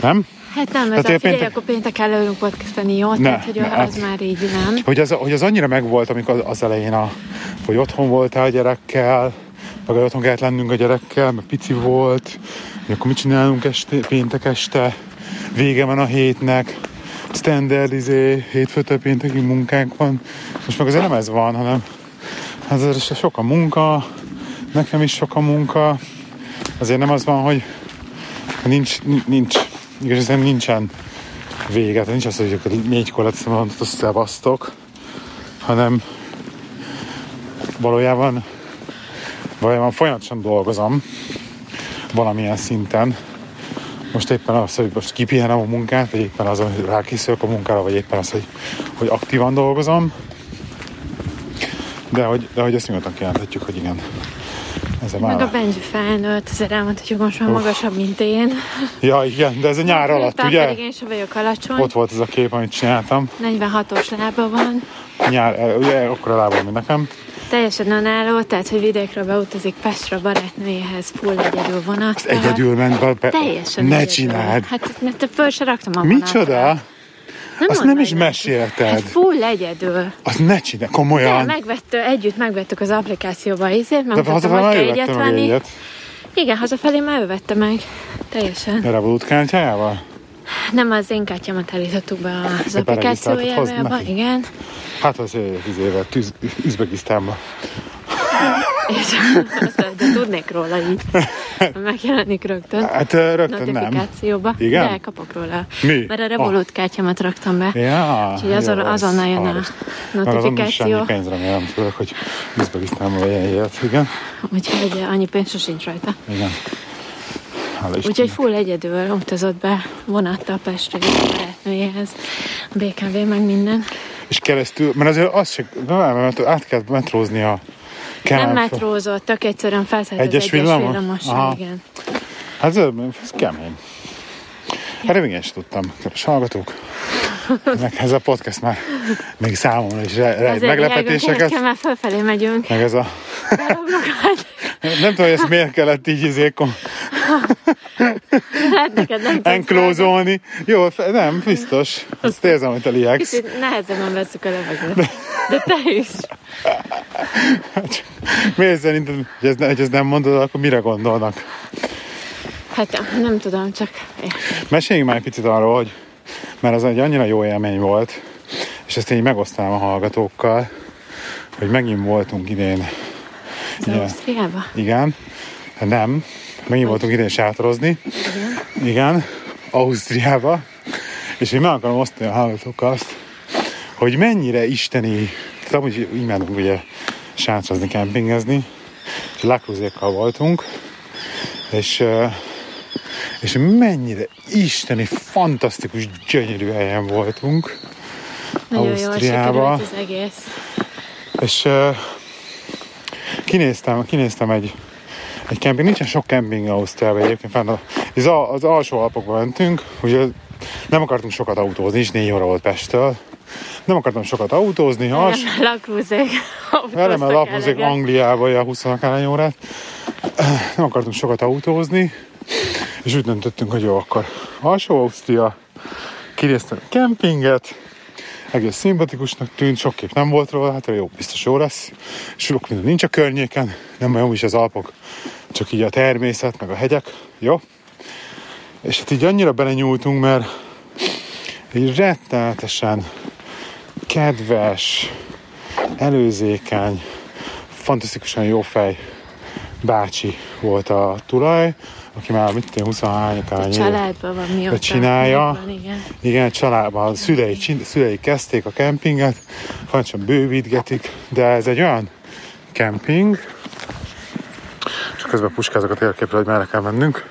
Nem? Hát nem, ez Hát a figyelj, péntek- akkor péntek előrünk podcasteni, jó? Ne, Tehát, hogy ne, az hát- már így nem. Hogy az, hogy az annyira megvolt, amikor az- az elején, a, hogy otthon voltál a gyerekkel, meg otthon kellett lennünk a gyerekkel, meg pici volt, hogy akkor mit csinálunk este, péntek este, vége van a hétnek, standard izé, hétfőtől pénteki munkánk van. Most meg azért nem ez van, hanem azért is sok a munka, nekem is sok a munka, azért nem az van, hogy nincs, nincs, igazán nincsen vége, nincs az, hogy négykor lesz mondott, azt szevasztok, hanem valójában valójában folyamatosan dolgozom valamilyen szinten. Most éppen az, hogy most kipihenem a munkát, vagy éppen az, hogy rákészülök a munkára, vagy éppen az, hogy, hogy aktívan dolgozom. De hogy, de hogy ezt nyugodtan kijelenthetjük, hogy igen. Ez a Meg a már. Benji felnőtt, azért elmondta, hogy most már magasabb, mint én. Ja, igen, de ez a nyár alatt, Tehát ugye? pedig én sem vagyok alacsony. Ott volt ez a kép, amit csináltam. 46-os lába van. Nyár, eh, ugye, akkor a lábam, mint nekem. Teljesen önálló, tehát hogy vidékről beutazik Pestre barátnőjéhez full egyedül vonattal. Egyedül ment be. be Teljesen Ne egyedül. csináld. Hát te föl se raktam a vonatra. Micsoda? Nem Azt nem is mesélted. Hát full egyedül. Azt ne csinálj, De komolyan. megvettő, együtt megvettük az applikációba izét, De megmutatom, hogy kell egyet venni. Igen, hazafelé már ő vette meg. Teljesen. De Revolut kártyájával? Nem az én kártyámat állítottuk be az De applikációjába. Igen. Hát az tíz éve, tűz, Üzbegisztánba. És azt, de tudnék róla így. Megjelenik rögtön. Hát rögtön nem. Igen? De kapok róla. Mi? Mert a Revolut kártyámat raktam be. Ja, Úgyhogy azon, jó, azonnal jön a hallgass. Mert azon notifikáció. pénzre remélem, tudok, hogy Üzbegisztánban legyen ilyet. Igen, Úgyhogy annyi pénz sincs rajta. igen. Hála Úgyhogy full egyedül utazott be vonattal Pestre a barátnőjéhez. A BKV meg minden. És keresztül, mert azért az se, nem, mert át kell metrózni a Nem Kern- metrózott, tök egyszerűen felszállt az Egyes egyes villamos? villamosra, igen. Hát ez, ez kemény. Erre még én sem tudtam, kedves hallgatók. Meg ez a podcast már még számomra is re- rejt meglepetéseket. kell, mert fölfelé megyünk. Meg ez a... Nem tudom, hogy ezt miért kellett így izékon Hát neked nem enklózolni. Jó, nem, biztos. Azt érzem, hogy te liegsz. Kicsit nehezebben veszük a levegőt. De te is. Miért szerinted, hogy ez, ne- hogy ez nem mondod, akkor mire gondolnak? Hát nem tudom, csak Meséljünk már egy picit arról, hogy mert az egy annyira jó élmény volt, és ezt én megosztám a hallgatókkal, hogy megint voltunk idén, az Igen. Ausztriába. igen, nem, megint voltunk idén sátorozni, Igen. igen, Ausztriába, és én meg akarom osztani a hallgatókkal azt, hogy mennyire isteni, tehát amúgy mentünk ugye sátrazni, kempingezni, és Lakruzékkal voltunk, és, és mennyire isteni, fantasztikus, gyönyörű helyen voltunk, Nagyon jól Ausztriába. sikerült az egész. és kinéztem, kinéztem egy, egy kemping, nincsen sok kemping Ausztriában egyébként, fenn a, az, az alsó alpokba mentünk, ugye nem akartunk sokat autózni, és négy óra volt Pesttől, nem akartam sokat autózni, als, Lakrúzék. Velem a lapozék Angliába, a 20 akárhány órát. Nem akartunk sokat autózni, és úgy döntöttünk, hogy jó, akkor alsó Ausztria, kinéztem a kempinget, egész szimpatikusnak tűnt, sok kép nem volt róla, hát jó, biztos jó lesz. Sok minden nincs a környéken, nem olyan is az Alpok, csak így a természet, meg a hegyek, jó? És hát így annyira belenyúltunk, mert így rettenetesen kedves, előzékeny, fantasztikusan jó fej bácsi volt a tulaj, aki már mit tudom, 23 A családban van mióta. csinálja. Van, igen. Igen, családban a szülei, szülei kezdték a kempinget, folyamatosan bővítgetik, de ez egy olyan kemping, és közben puskázok a térképre, hogy merre kell mennünk.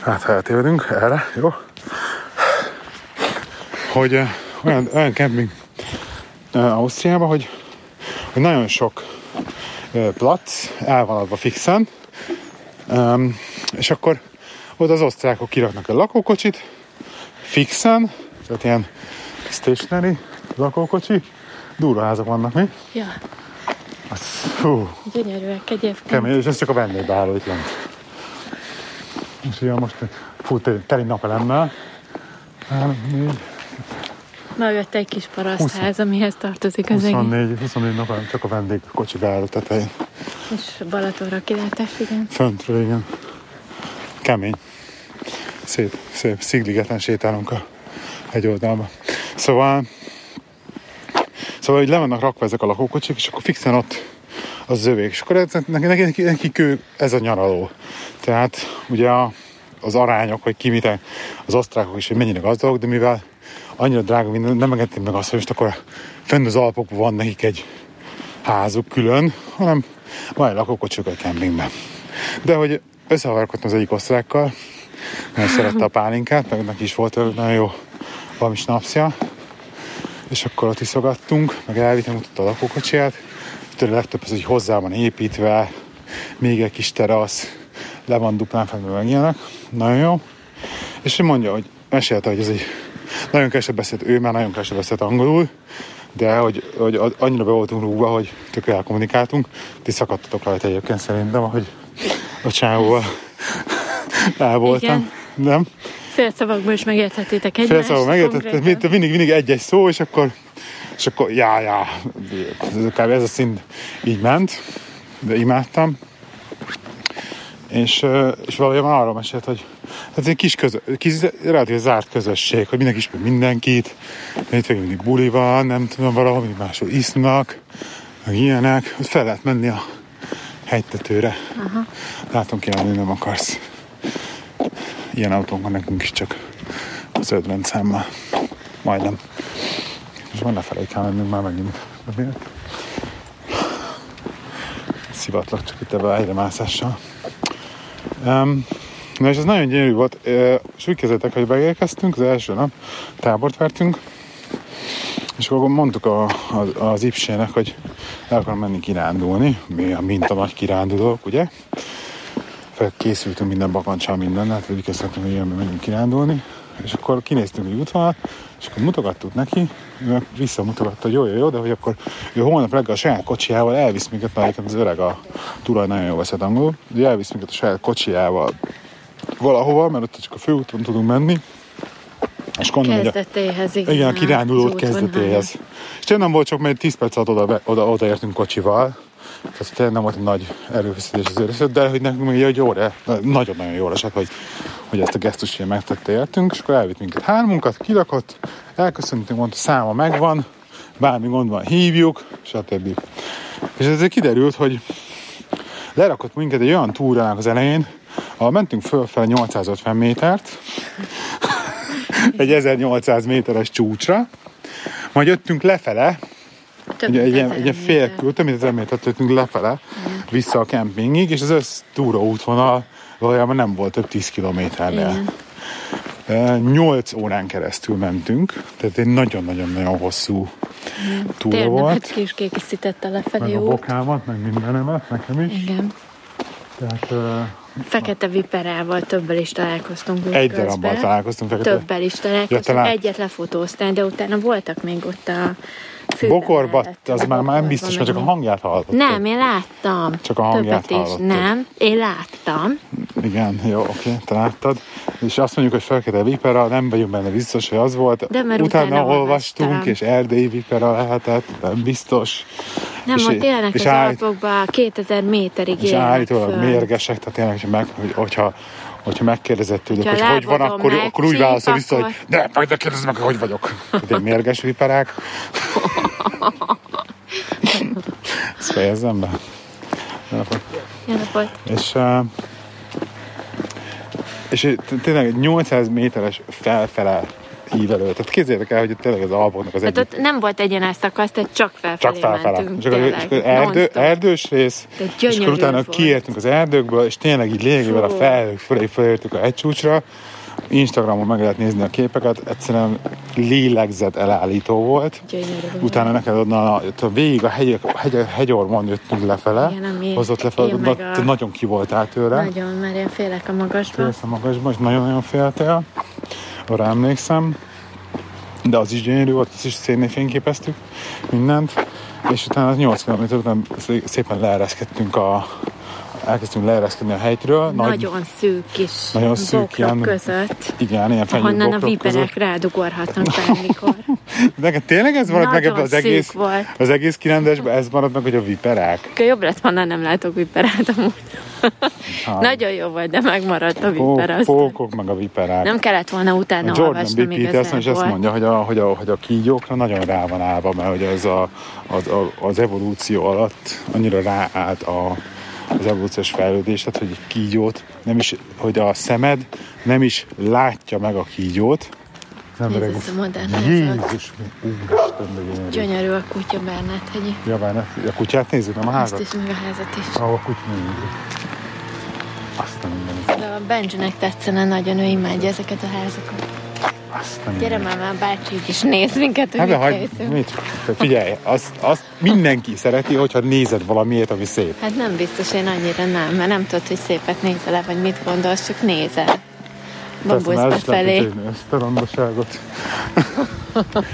Hát, ha eltévedünk, erre, jó? Hogy uh, olyan, olyan kemping uh, Ausztriában, hogy, hogy nagyon sok plac, el van adva fixen, um, és akkor oda az osztrákok kiraknak a lakókocsit, fixen, tehát ilyen stationary lakókocsi, durva házak vannak mi. Ja. Az, hú. Gyönyörűek egyébként. Kemény, és ez csak a vendégbeálló itt lent. És ugye most fú, teli napelemmel, 3, Mögötte egy kis parasztház, amihez tartozik az 24, egész. 24 nap, csak a vendég kocsigára tetején. És Balatonra kilátás, igen. Föntről, igen. Kemény. Szép, szép. Szigligeten sétálunk a egy oldalba. Szóval Szóval, hogy le vannak rakva ezek a lakókocsik, és akkor fixen ott az övék. És akkor ez, neki neki neki ő, ez a nyaraló. Tehát ugye a, az arányok, hogy ki mit, az osztrákok is, hogy mennyire gazdagok, de mivel annyira drága minden, nem engedték meg azt, hogy most akkor fenn az Alpokban van nekik egy házuk külön, hanem van egy lakókocsik egy kempingben. De hogy összehavarkodtam az egyik osztrákkal, nagyon szerette a pálinkát, meg neki is volt nagyon jó valami snapsja, és akkor ott iszogattunk, meg elvittem, mutatta a lakókocsiját, tőle legtöbb az, hogy hozzá van építve, még egy kis terasz, le van duplán fekve meg ilyenek. Nagyon jó. És ő mondja, hogy mesélte, hogy ez egy nagyon keveset beszélt, ő már nagyon keveset beszélt angolul, de hogy, hogy annyira be voltunk rúgva, hogy tök elkommunikáltunk. Ti szakadtatok rajta egyébként szerintem, hogy a csávóval el voltam. Igen. Nem? Félszavakból is megérthetétek egymást. Félszavakból megértettek, mindig, mindig egy-egy szó, és akkor, és akkor já, já, kb. ez a szint így ment, de imádtam. És, és valójában arról mesélt, hogy ez egy kis, közö, kis relatív zárt közösség, hogy mindenki ismer mindenkit, itt mindig buli van, nem tudom, valahol mindig máshol isznak, meg ilyenek, hogy fel lehet menni a hegytetőre. Aha. Látom ki, hogy nem akarsz. Ilyen autónk van nekünk is csak az öt rendszámmal. Majdnem. És van lefelé kell mennünk már megint. Szivatlak csak itt ebbe a egyre mászással. Um, na és ez nagyon gyönyörű volt, és úgy kezdetek, hogy megérkeztünk, az első nap tábort vertünk, és akkor mondtuk a, a, az ipsének, hogy el akarom menni kirándulni, mi a mint a nagy kirándulók, ugye? Felkészültünk minden bakancsal, minden, hát úgy kezdtünk, hogy jön, menjünk kirándulni, és akkor kinéztünk egy útvonalat, és akkor mutogattuk neki, ő visszamutogatta, hogy jó, jó, jó, de hogy akkor ő holnap reggel a saját kocsijával elvisz minket, mert az öreg a tulaj nagyon jól veszett angolul, hogy elvisz minket a saját kocsijával valahova, mert ott csak a főúton tudunk menni, és gondolom, kezdetéhez, igen. Igen, a kiránduló kezdetéhez. És nem volt csak, mert 10 perc alatt oda, oda, odaértünk kocsival, tehát tényleg nem volt nagy erőfeszítés az őrösszet, de hogy nekünk még egy jó, nagyon-nagyon jól esett, hogy, hogy ezt a gesztus ilyen megtette értünk, és akkor elvitt minket hármunkat, kilakott, elköszöntünk, mondta, száma megvan, bármi gond van, hívjuk, stb. És ezért kiderült, hogy lerakott minket egy olyan túrának az elején, ahol mentünk fölfele 850 métert, egy 1800 méteres csúcsra, majd jöttünk lefele, több ugye, egy, egy fél, több mint ezer métert jöttünk lefele, Igen. vissza a kempingig, és az össz túra útvonal valójában nem volt több 10 kilométernél. Nyolc órán keresztül mentünk, tehát egy nagyon-nagyon-nagyon hosszú Igen. túra Tényleg, volt. Hát ki is kiegészítette lefelé meg út. a bokámat, meg mindenemet, nekem is. Igen. Tehát, Fekete viperával többel is találkoztunk. Egy darabbal találkoztunk. Fekete. Többel is találkoztunk. Ja, talán... Egyet lefotóztál, de utána voltak még ott a Bokorba, az már, már nem biztos, mert csak a hangját hallottam. Nem, én láttam. Csak a hangját Többet is. Nem, én láttam. Igen, jó, oké, te láttad. És azt mondjuk, hogy fekete vipera, nem vagyunk benne biztos, hogy az volt. De mert utána, utána olvastunk, olvastam. és erdélyi vipera lehetett, nem biztos. Nem, és, ott tényleg az állít, Alpokban 2000 méterig És állítólag mérgesek, tehát tényleg, hogy meg, hogy, hogyha hogyha megkérdezett tőlük, hogy hogy van, akkor, akkor úgy válaszol vissza, hogy de, majd ne kérdezz meg, hogy vagyok. Tehát mérges viperák. Ezt fejezzem be. Jó napot. És, uh, és tényleg 800 méteres felfele ívelő. Tehát képzeljétek el, hogy tényleg az Alpoknak az hát egyik... ott nem volt egyenes szakasz, tehát csak felfelé Csak felfele. mentünk. Csak, tényleg, csak erdő, erdős rész, és akkor utána volt. kiértünk az erdőkből, és tényleg így lényegében a fel fölé fölértük a hegycsúcsra. Instagramon meg lehet nézni a képeket, egyszerűen lélegzet elállító volt. Gyönyörű. Utána neked onnan a, végig a hegy, hegy, hegyormon jöttünk lefele, Igen, hozott lefele, na, a... nagyon ki voltál tőle. Nagyon, mert én félek a magasba. Félsz a magasba, és nagyon-nagyon féltél arra emlékszem, de az is gyönyörű volt, azt is szénné fényképeztük, mindent, és utána 8 km után szépen leereszkedtünk a, elkezdtünk leereszkedni a helytről. Nagyon nagy, szűk kis nagyon szűk ilyen, között. Igen, ilyen Ahonnan a viperek rádugorhatnak bármikor. De tényleg ez maradt meg az egész, volt. az egész kirendesben, ez maradt meg, hogy a viperák? Jobb lett, ha nem látok viperát amúgy. Nagyon jó volt, de megmaradt a viper. Pókok meg a viperák. Nem kellett volna utána a olvasni, még ezt, és ezt mondja, hogy a, hogy, a, hogy a kígyókra nagyon rá van állva, mert hogy ez a, az, a, az evolúció alatt annyira ráállt a, az evolúciós fejlődés, tehát hogy egy kígyót, nem is, hogy a szemed nem is látja meg a kígyót, nem Nézd ezt a modern Jézus, úristen, de gyönyörű. a kutya Bernát hegyi. Ja, Bernát, a kutyát nézzük, nem a házat? Azt is, meg a házat is. Ahol a kutya nézzük. Azt nem minden. De a Benjinek tetszene nagyon, ő imádja ezeket a házakat. Azt nem Gyere már már bácsik is néz minket, hogy Hát mit hagy, mit? Figyelj, azt, azt mindenki szereti, hogyha nézed valamiért, ami szép. Hát nem biztos, én annyira nem, mert nem tudod, hogy szépet nézel-e, vagy mit gondolsz, csak nézel. Lehet, befelé. ezt a rondaságot.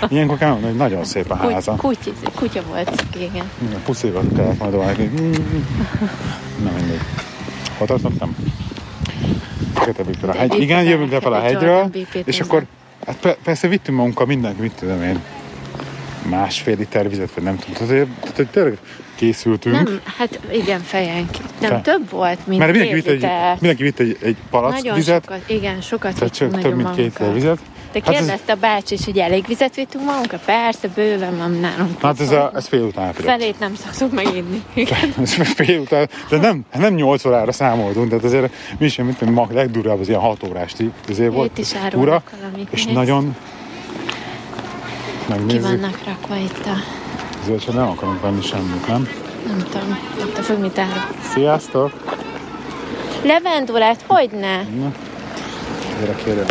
Ilyenkor kell mondani, hogy nagyon szép a háza. Kuty, kutya, volt igen. Igen, Puszévat kellett majd vágni. Na mindegy. Hol tartottam? Fekete Viktor a hegy. Igen, jövünk le fel a egy hegyről, és akkor hát pe- persze vittünk magunkkal mindent, mit tudom én, másfél liter vizet, vagy nem tudom. Tehát, hogy- tehát, hogy tényleg készültünk. Nem, hát igen, fejenként. Nem, Fe- több volt, mint Mert mindenki vitt egy, mindenki vitt egy, egy palack Nagyon vizet, sokat, igen, sokat tehát csak több mint két liter vizet. De Hát ez- kérdezte a bácsi is, hogy elég vizet vittünk magunkkal? Persze, bőven van nálunk. Hát ez, a, ez fél után elfogyott. Felét nem szoktuk meginni. Ez fél után, de nem, nem 8 órára számoltunk, tehát azért mi sem, mint mag legdurvább az ilyen 6 órás azért volt. Itt is ura, és nézd. nagyon Ki megnézzük, vannak rakva itt a... azért nem akarunk venni semmit, nem? Nem tudom, ott a függ, mit árul. Sziasztok! Levendulát, hogy ne? Na, gyere kérem.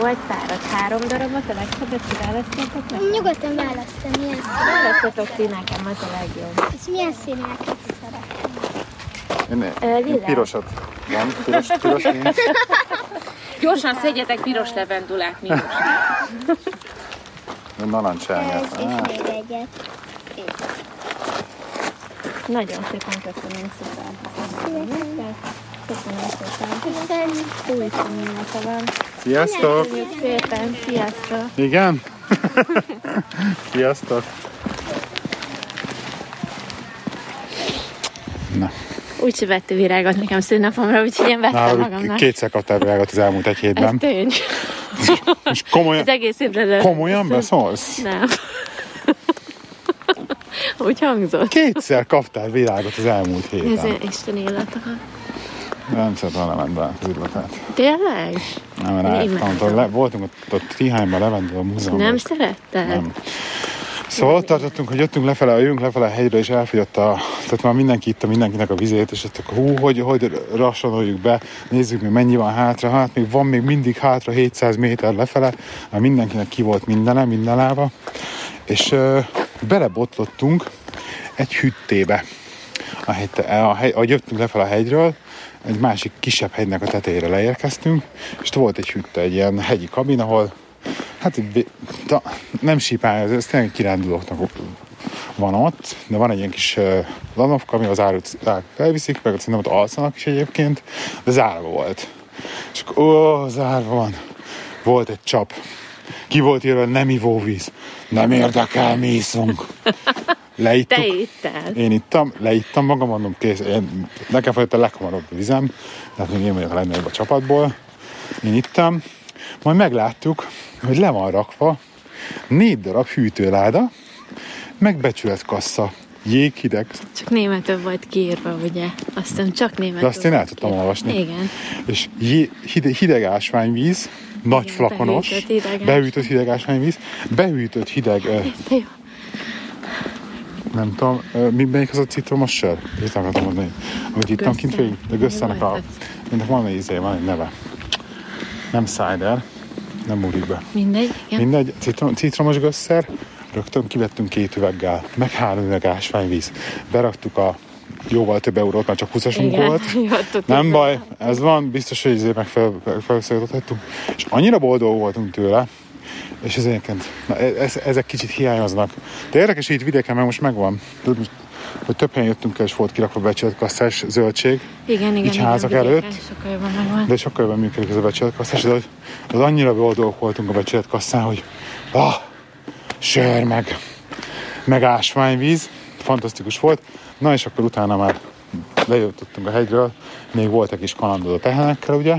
8 szárat, három darabot, a legszebbet kiválasztottatok? Nyugodtan választom, milyen színek. Választotok ti nekem, az a legjobb. És milyen színeket szeretnél? Én, én pirosat. Nem, piros, piros nincs. Gyorsan szedjetek piros levendulát, mi Narancsárnyát. Ez, és még egyet. Nagyon szépen köszönöm szépen. Köszönöm szépen. Van. Sziasztok! Köszönjük szépen, sziasztok! Igen? Sziasztok! Na, Úgy vette virágot nekem szünnapomra, úgyhogy én vettem nálam magamnak. kétszer kaptál virágot az elmúlt egy Ez hétben. tény. És komolyan, Az egész évre komolyan beszólsz? Nem. Úgy hangzott. Kétszer kaptál virágot az elmúlt Ez héten. ilyen Isten illatokat. Nem a levendulát az illatát. Tényleg? Nem, mert ott le, voltunk ott, ott Tihányban Levendula múzeumban. Nem és szeretted? Nem. Szóval ott tartottunk, hogy jöttünk lefele, jöttünk lefele a hegyre, és elfogyott a, tehát már mindenki itta mindenkinek a vizét, és ott hú, hogy, hogy rassonoljuk be, nézzük még mennyi van hátra, hát még van még mindig hátra 700 méter lefele, már mindenkinek ki volt mindene, minden lába, és ö, belebotlottunk egy hüttébe. A hegy, a hegy, ahogy jöttünk lefelé a hegyről, egy másik kisebb hegynek a tetejére leérkeztünk, és volt egy hütte, egy ilyen hegyi kabin, ahol Hát ta, nem sípány, ez, tényleg kirándulóknak van ott, de van egy ilyen kis uh, lanovka, ami az árut ár- felviszik, meg szerintem ott alszanak is egyébként, de zárva volt. És akkor, ó, zárva van. Volt egy csap. Ki volt írva, nem ivóvíz. Nem érdekel, mi iszunk. Leittuk. Te ittál. Én ittam, leittam magam, mondom, kész, én, nekem folyott a leghamarabb vizem, tehát még én vagyok a legnagyobb a csapatból. Én ittam, majd megláttuk, hogy le van rakva négy darab hűtőláda, meg becsületkassa, jéghideg, Csak németül volt kiírva, ugye? Aztán csak németül de azt én el tudtam kiírva. olvasni. Igen. És jé, hideg, hideg ásványvíz, nagy Igen, flakonos, behűtött hideg ás- behűtött hideg ásványvíz, behűtött hideg, jó. Nem tudom, mi, melyik az a citromos sör? Itt akartam mondani. Amit ittam kint végig, de Gösszernek a, ennek van egy izé, van egy neve. Nem cider, nem múlik be. Mindegy, igen. Mindegy, citrom, citromos gösszer, rögtön kivettünk két üveggel, meg három üveg ásványvíz. Beraktuk a jóval több eurót, mert csak 20 Igen. volt. Jó, tudtuk. Nem baj, ez van, biztos, hogy ezért meg fel, fel, felszólítottunk. És annyira boldog voltunk tőle, és ez egyébként, na, ez, ezek kicsit hiányoznak. De érdekes, hogy itt vidéken meg most megvan. Tudod, hogy több helyen jöttünk el, és volt kirakva becsületkasszás zöldség, Igen, igen, így igen. házak vidéken előtt. Sokkal jobban megvan. de sokkal jobban működik ez a becsületkasszás, de, hogy- de annyira boldogok voltunk a becsületkasszán, hogy ah, sör meg, meg ásványvíz, fantasztikus volt. Na és akkor utána már lejöttünk a hegyről, még volt egy kis kalandod a tehenekkel, ugye,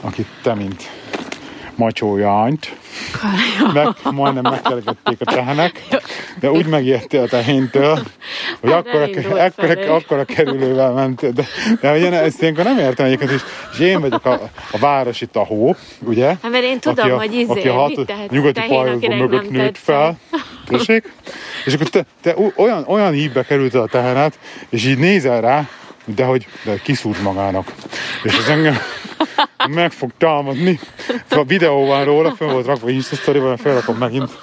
akit te, mint macsójányt, meg, majdnem megkeregették a tehenek, de úgy megértél a tehéntől, hogy Hát akkora, akkora, kerülővel ment, de, de én ezt ilyenkor nem értem egyébként, és, és én vagyok a, a városi tahó, ugye? Hát mert én tudom, aki a, hogy izé, aki a hat, mit tehetsz nyugati pajzsban mögött nőtt fel. Tessék? És akkor te, te olyan, olyan hívbe került a tehenet, és így nézel rá, de hogy de kiszúrt magának. És ez engem meg fog támadni. A videó van róla, föl volt rakva Insta story felrakom megint.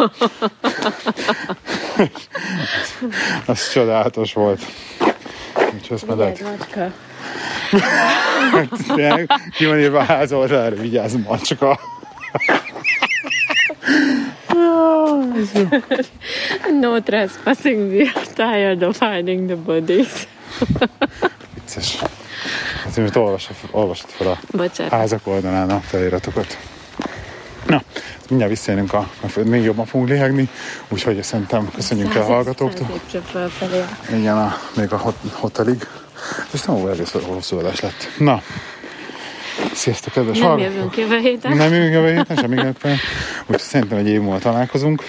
Ez csodálatos volt. Úgyhogy ezt. Tényleg, Ki van írva a ház oldalára, vigyázz macska. No trespassing, we are tired of hiding the bodies. Vicces. Hát most olvasod, olvasod fel a Bocsánat. házak oldalán a feliratokat. Na, mindjárt visszajönünk, a, a, még jobban fogunk léhegni, úgyhogy szerintem köszönjük el a hallgatóktól. Igen, a, még a hot, hotelig. És nem egész hosszú adás lett. Na, sziasztok, kedves Nem hallgatók! jövünk jövő héten. Nem jövünk jövő héten, semmi. Úgyhogy szerintem egy év múlva találkozunk.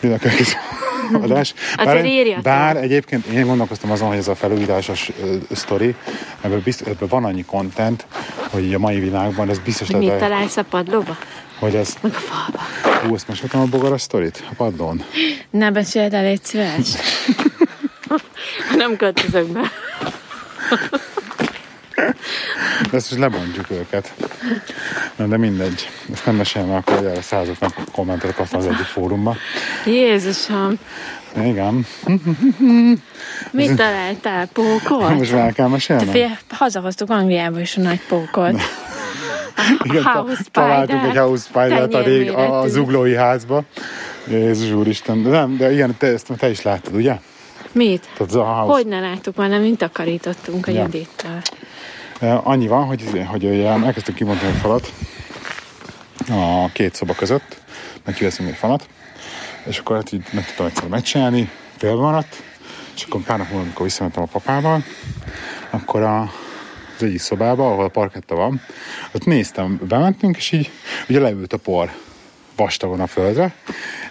Következő adás. Írjatok. bár egyébként én gondolkoztam azon, hogy ez a felújításos sztori, ebből, bizt, ebből van annyi content, hogy a mai világban ez biztos Mit lehet, találsz a padlóba? hogy ez... Meg a falba. Hú, ezt meséltem a bogaras sztorit? A padlón? Ne beszéld el, légy szíves. Nem költözök be. Ezt most lebontjuk őket. Na, de mindegy. Ezt nem mesélem, akkor erre 150 kommentet kaptam az egyik fórumban. Jézusom, Igen. mit találtál? Pókot? Most már el kell mesélnem? fél, hazahoztuk Angliába is a nagy pókot. Igen, House találtunk spider. egy house spider a, rég, a, a zuglói házba. Jézus úristen. De nem, de igen, te, ezt te is láttad, ugye? Mit? Tehát a house. Hogy ne láttuk volna, mint takarítottunk a. Judittal. Annyi van, hogy, hogy ugye elkezdtünk kibontani a falat a két szoba között, meg kiveszünk egy falat, és akkor hát így meg tudtam egyszer megcsinálni, félbe maradt, és akkor pár nap múlva, amikor visszamentem a papával, akkor a, az egyik szobába, ahol a parketta van, ott néztem, bementünk, és így ugye leült a por vastagon a földre,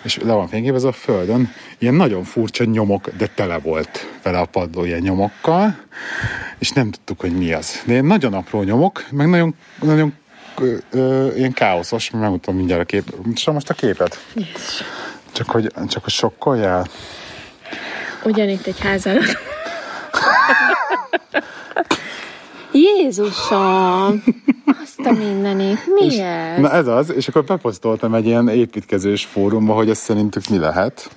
és le van fényképezve a földön, ilyen nagyon furcsa nyomok, de tele volt vele a padló ilyen nyomokkal, és nem tudtuk, hogy mi az. De ilyen nagyon apró nyomok, meg nagyon, nagyon ö, ö, ilyen káoszos, megmutatom mindjárt a kép. Most a képet? Jézus. Csak hogy, csak hogy sokkoljál. Ugyanitt egy ház alatt. Jézusom! Azt a mindenit. Mi ez? Na ez az, és akkor beposztoltam egy ilyen építkezős fórumba, hogy ez szerintük mi lehet.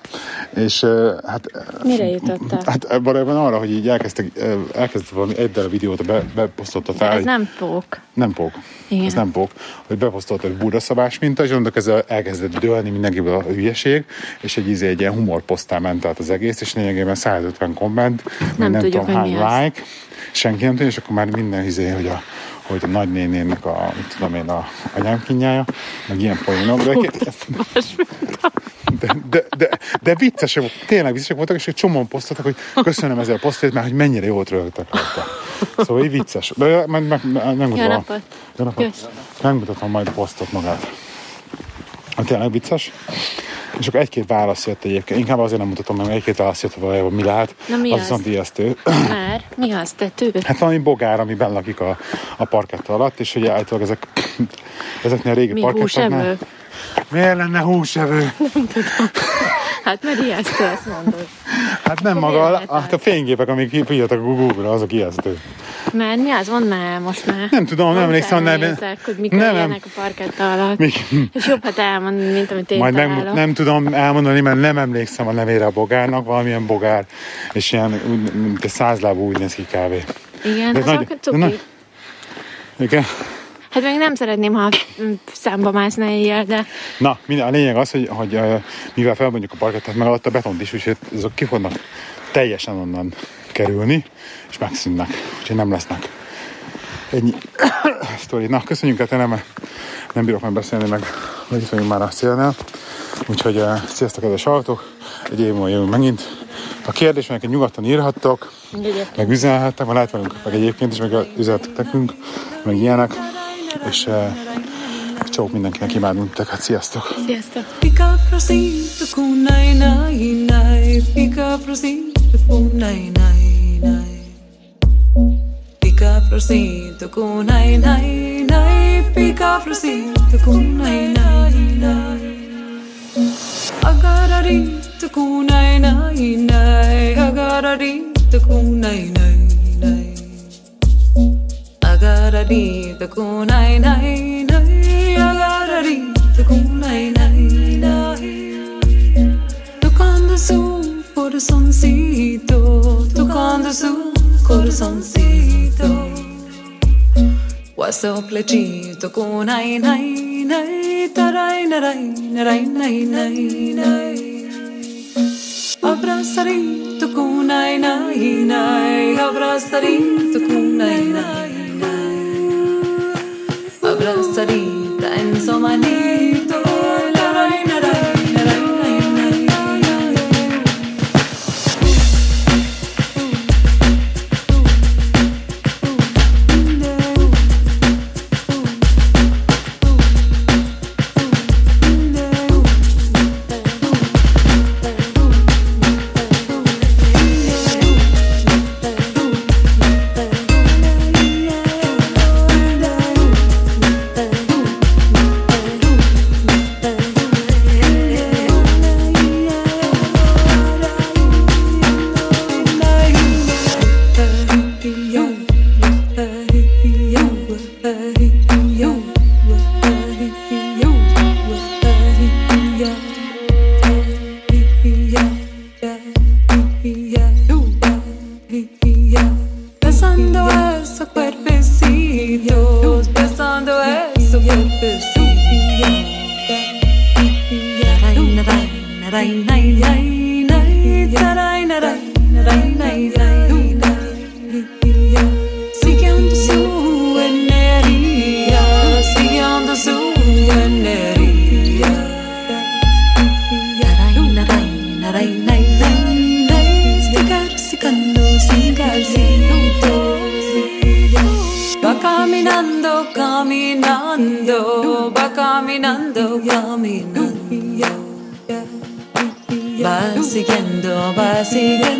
És hát Mire jutottál? Hát valójában arra, hogy így elkezdtek, elkezdtek valami egy darab videót, be, beposztolta fel. Ez nem pók. Nem pók. Igen. Ez nem pók. Hogy beposztolt egy burraszabás minta, és onnantól kezdve elkezdett dőlni mindenkiből a hülyeség, és egy, izé, egy ilyen humorposztán ment át az egész, és lényegében 150 komment, nem, tudjuk, tudom hány az. Senki nem tudja, és akkor már minden izé, hogy a hogy a nagynénének a, tudom én, a anyámkinyája, meg ilyen poénok, de, de, de, de, de viccesek, tényleg viccesek voltak, és egy csomóan posztoltak, hogy köszönöm ezzel a posztét, mert hogy mennyire jót rögtek rajta. Szóval így vicces. De meg, meg, nem Jó napot! jó napot. Megmutatom majd a posztot magát. Hát tényleg vicces. És akkor egy-két válasz jött egyébként. Inkább azért nem mutatom meg, egy-két válasz jött, hogy valójában mi lehet. Na, mi az az? viszont ijesztő. Már? Mi az? Tető? Hát valami bogár, amiben lakik a, a parketta alatt, és ugye általában ezek, ezeknél a régi Mi parkettáknál... húsevő? Miért lenne húsevő? Hát mert ijesztő, ezt mondod. Hát nem maga, hát a fényképek, amik kiírtak a Google-ra, azok ijesztő. Mert mi az? Mondd már most már. Nem tudom, nem emlékszem, nem. nem- Nézzek, hogy mikor nem, nem. a parketta alatt. Mi? És jobb, ha te elmondod, mint amit én Majd találok. meg, nem tudom elmondani, mert nem emlékszem a nevére a bogárnak, valamilyen bogár, és ilyen, mint egy százlábú úgy néz ki kávé. Igen, De az nagy- cuki. nagy- Igen. Hát még nem szeretném, ha számba mászna éjjel, de Na, minden, a lényeg az, hogy, hogy mivel felbontjuk a parkettát, meg alatt a betont is, úgyhogy azok ki fognak teljesen onnan kerülni, és megszűnnek, úgyhogy nem lesznek. Ennyi sztori. Na, köszönjük, hogy te nem, nem bírok már beszélni, meg vagyunk már a szélnél. Úgyhogy uh, sziasztok, kedves hallgatók! Egy év múlva jövünk megint. A kérdéseket nyugodtan írhattok, egyébként meg üzenhettek, mert lehet velünk, meg egyébként is, meg üzenhettek nekünk, meg ilyenek. És uh, Csók mindenkinek, imádunk titeket, sziasztok! Sziasztok! Pika prosito kunai nai nai Pika prosito kunai nai nai Pika prosito kunai Pika prosito kunai to kunai nai nai Agarari to kunai nai nai to kunai nai nai inte kon, nei, nei, nei. Du kan du so, corazoncito. Tu kan du so, corazoncito. Waso plechito con ai, nei, nei, tarai, narai, narai, nei, nei, nei. Abrazarito con ai, nei, nei. Abrazarito con ai, nei. my knees. Va siguiendo, va siguiendo.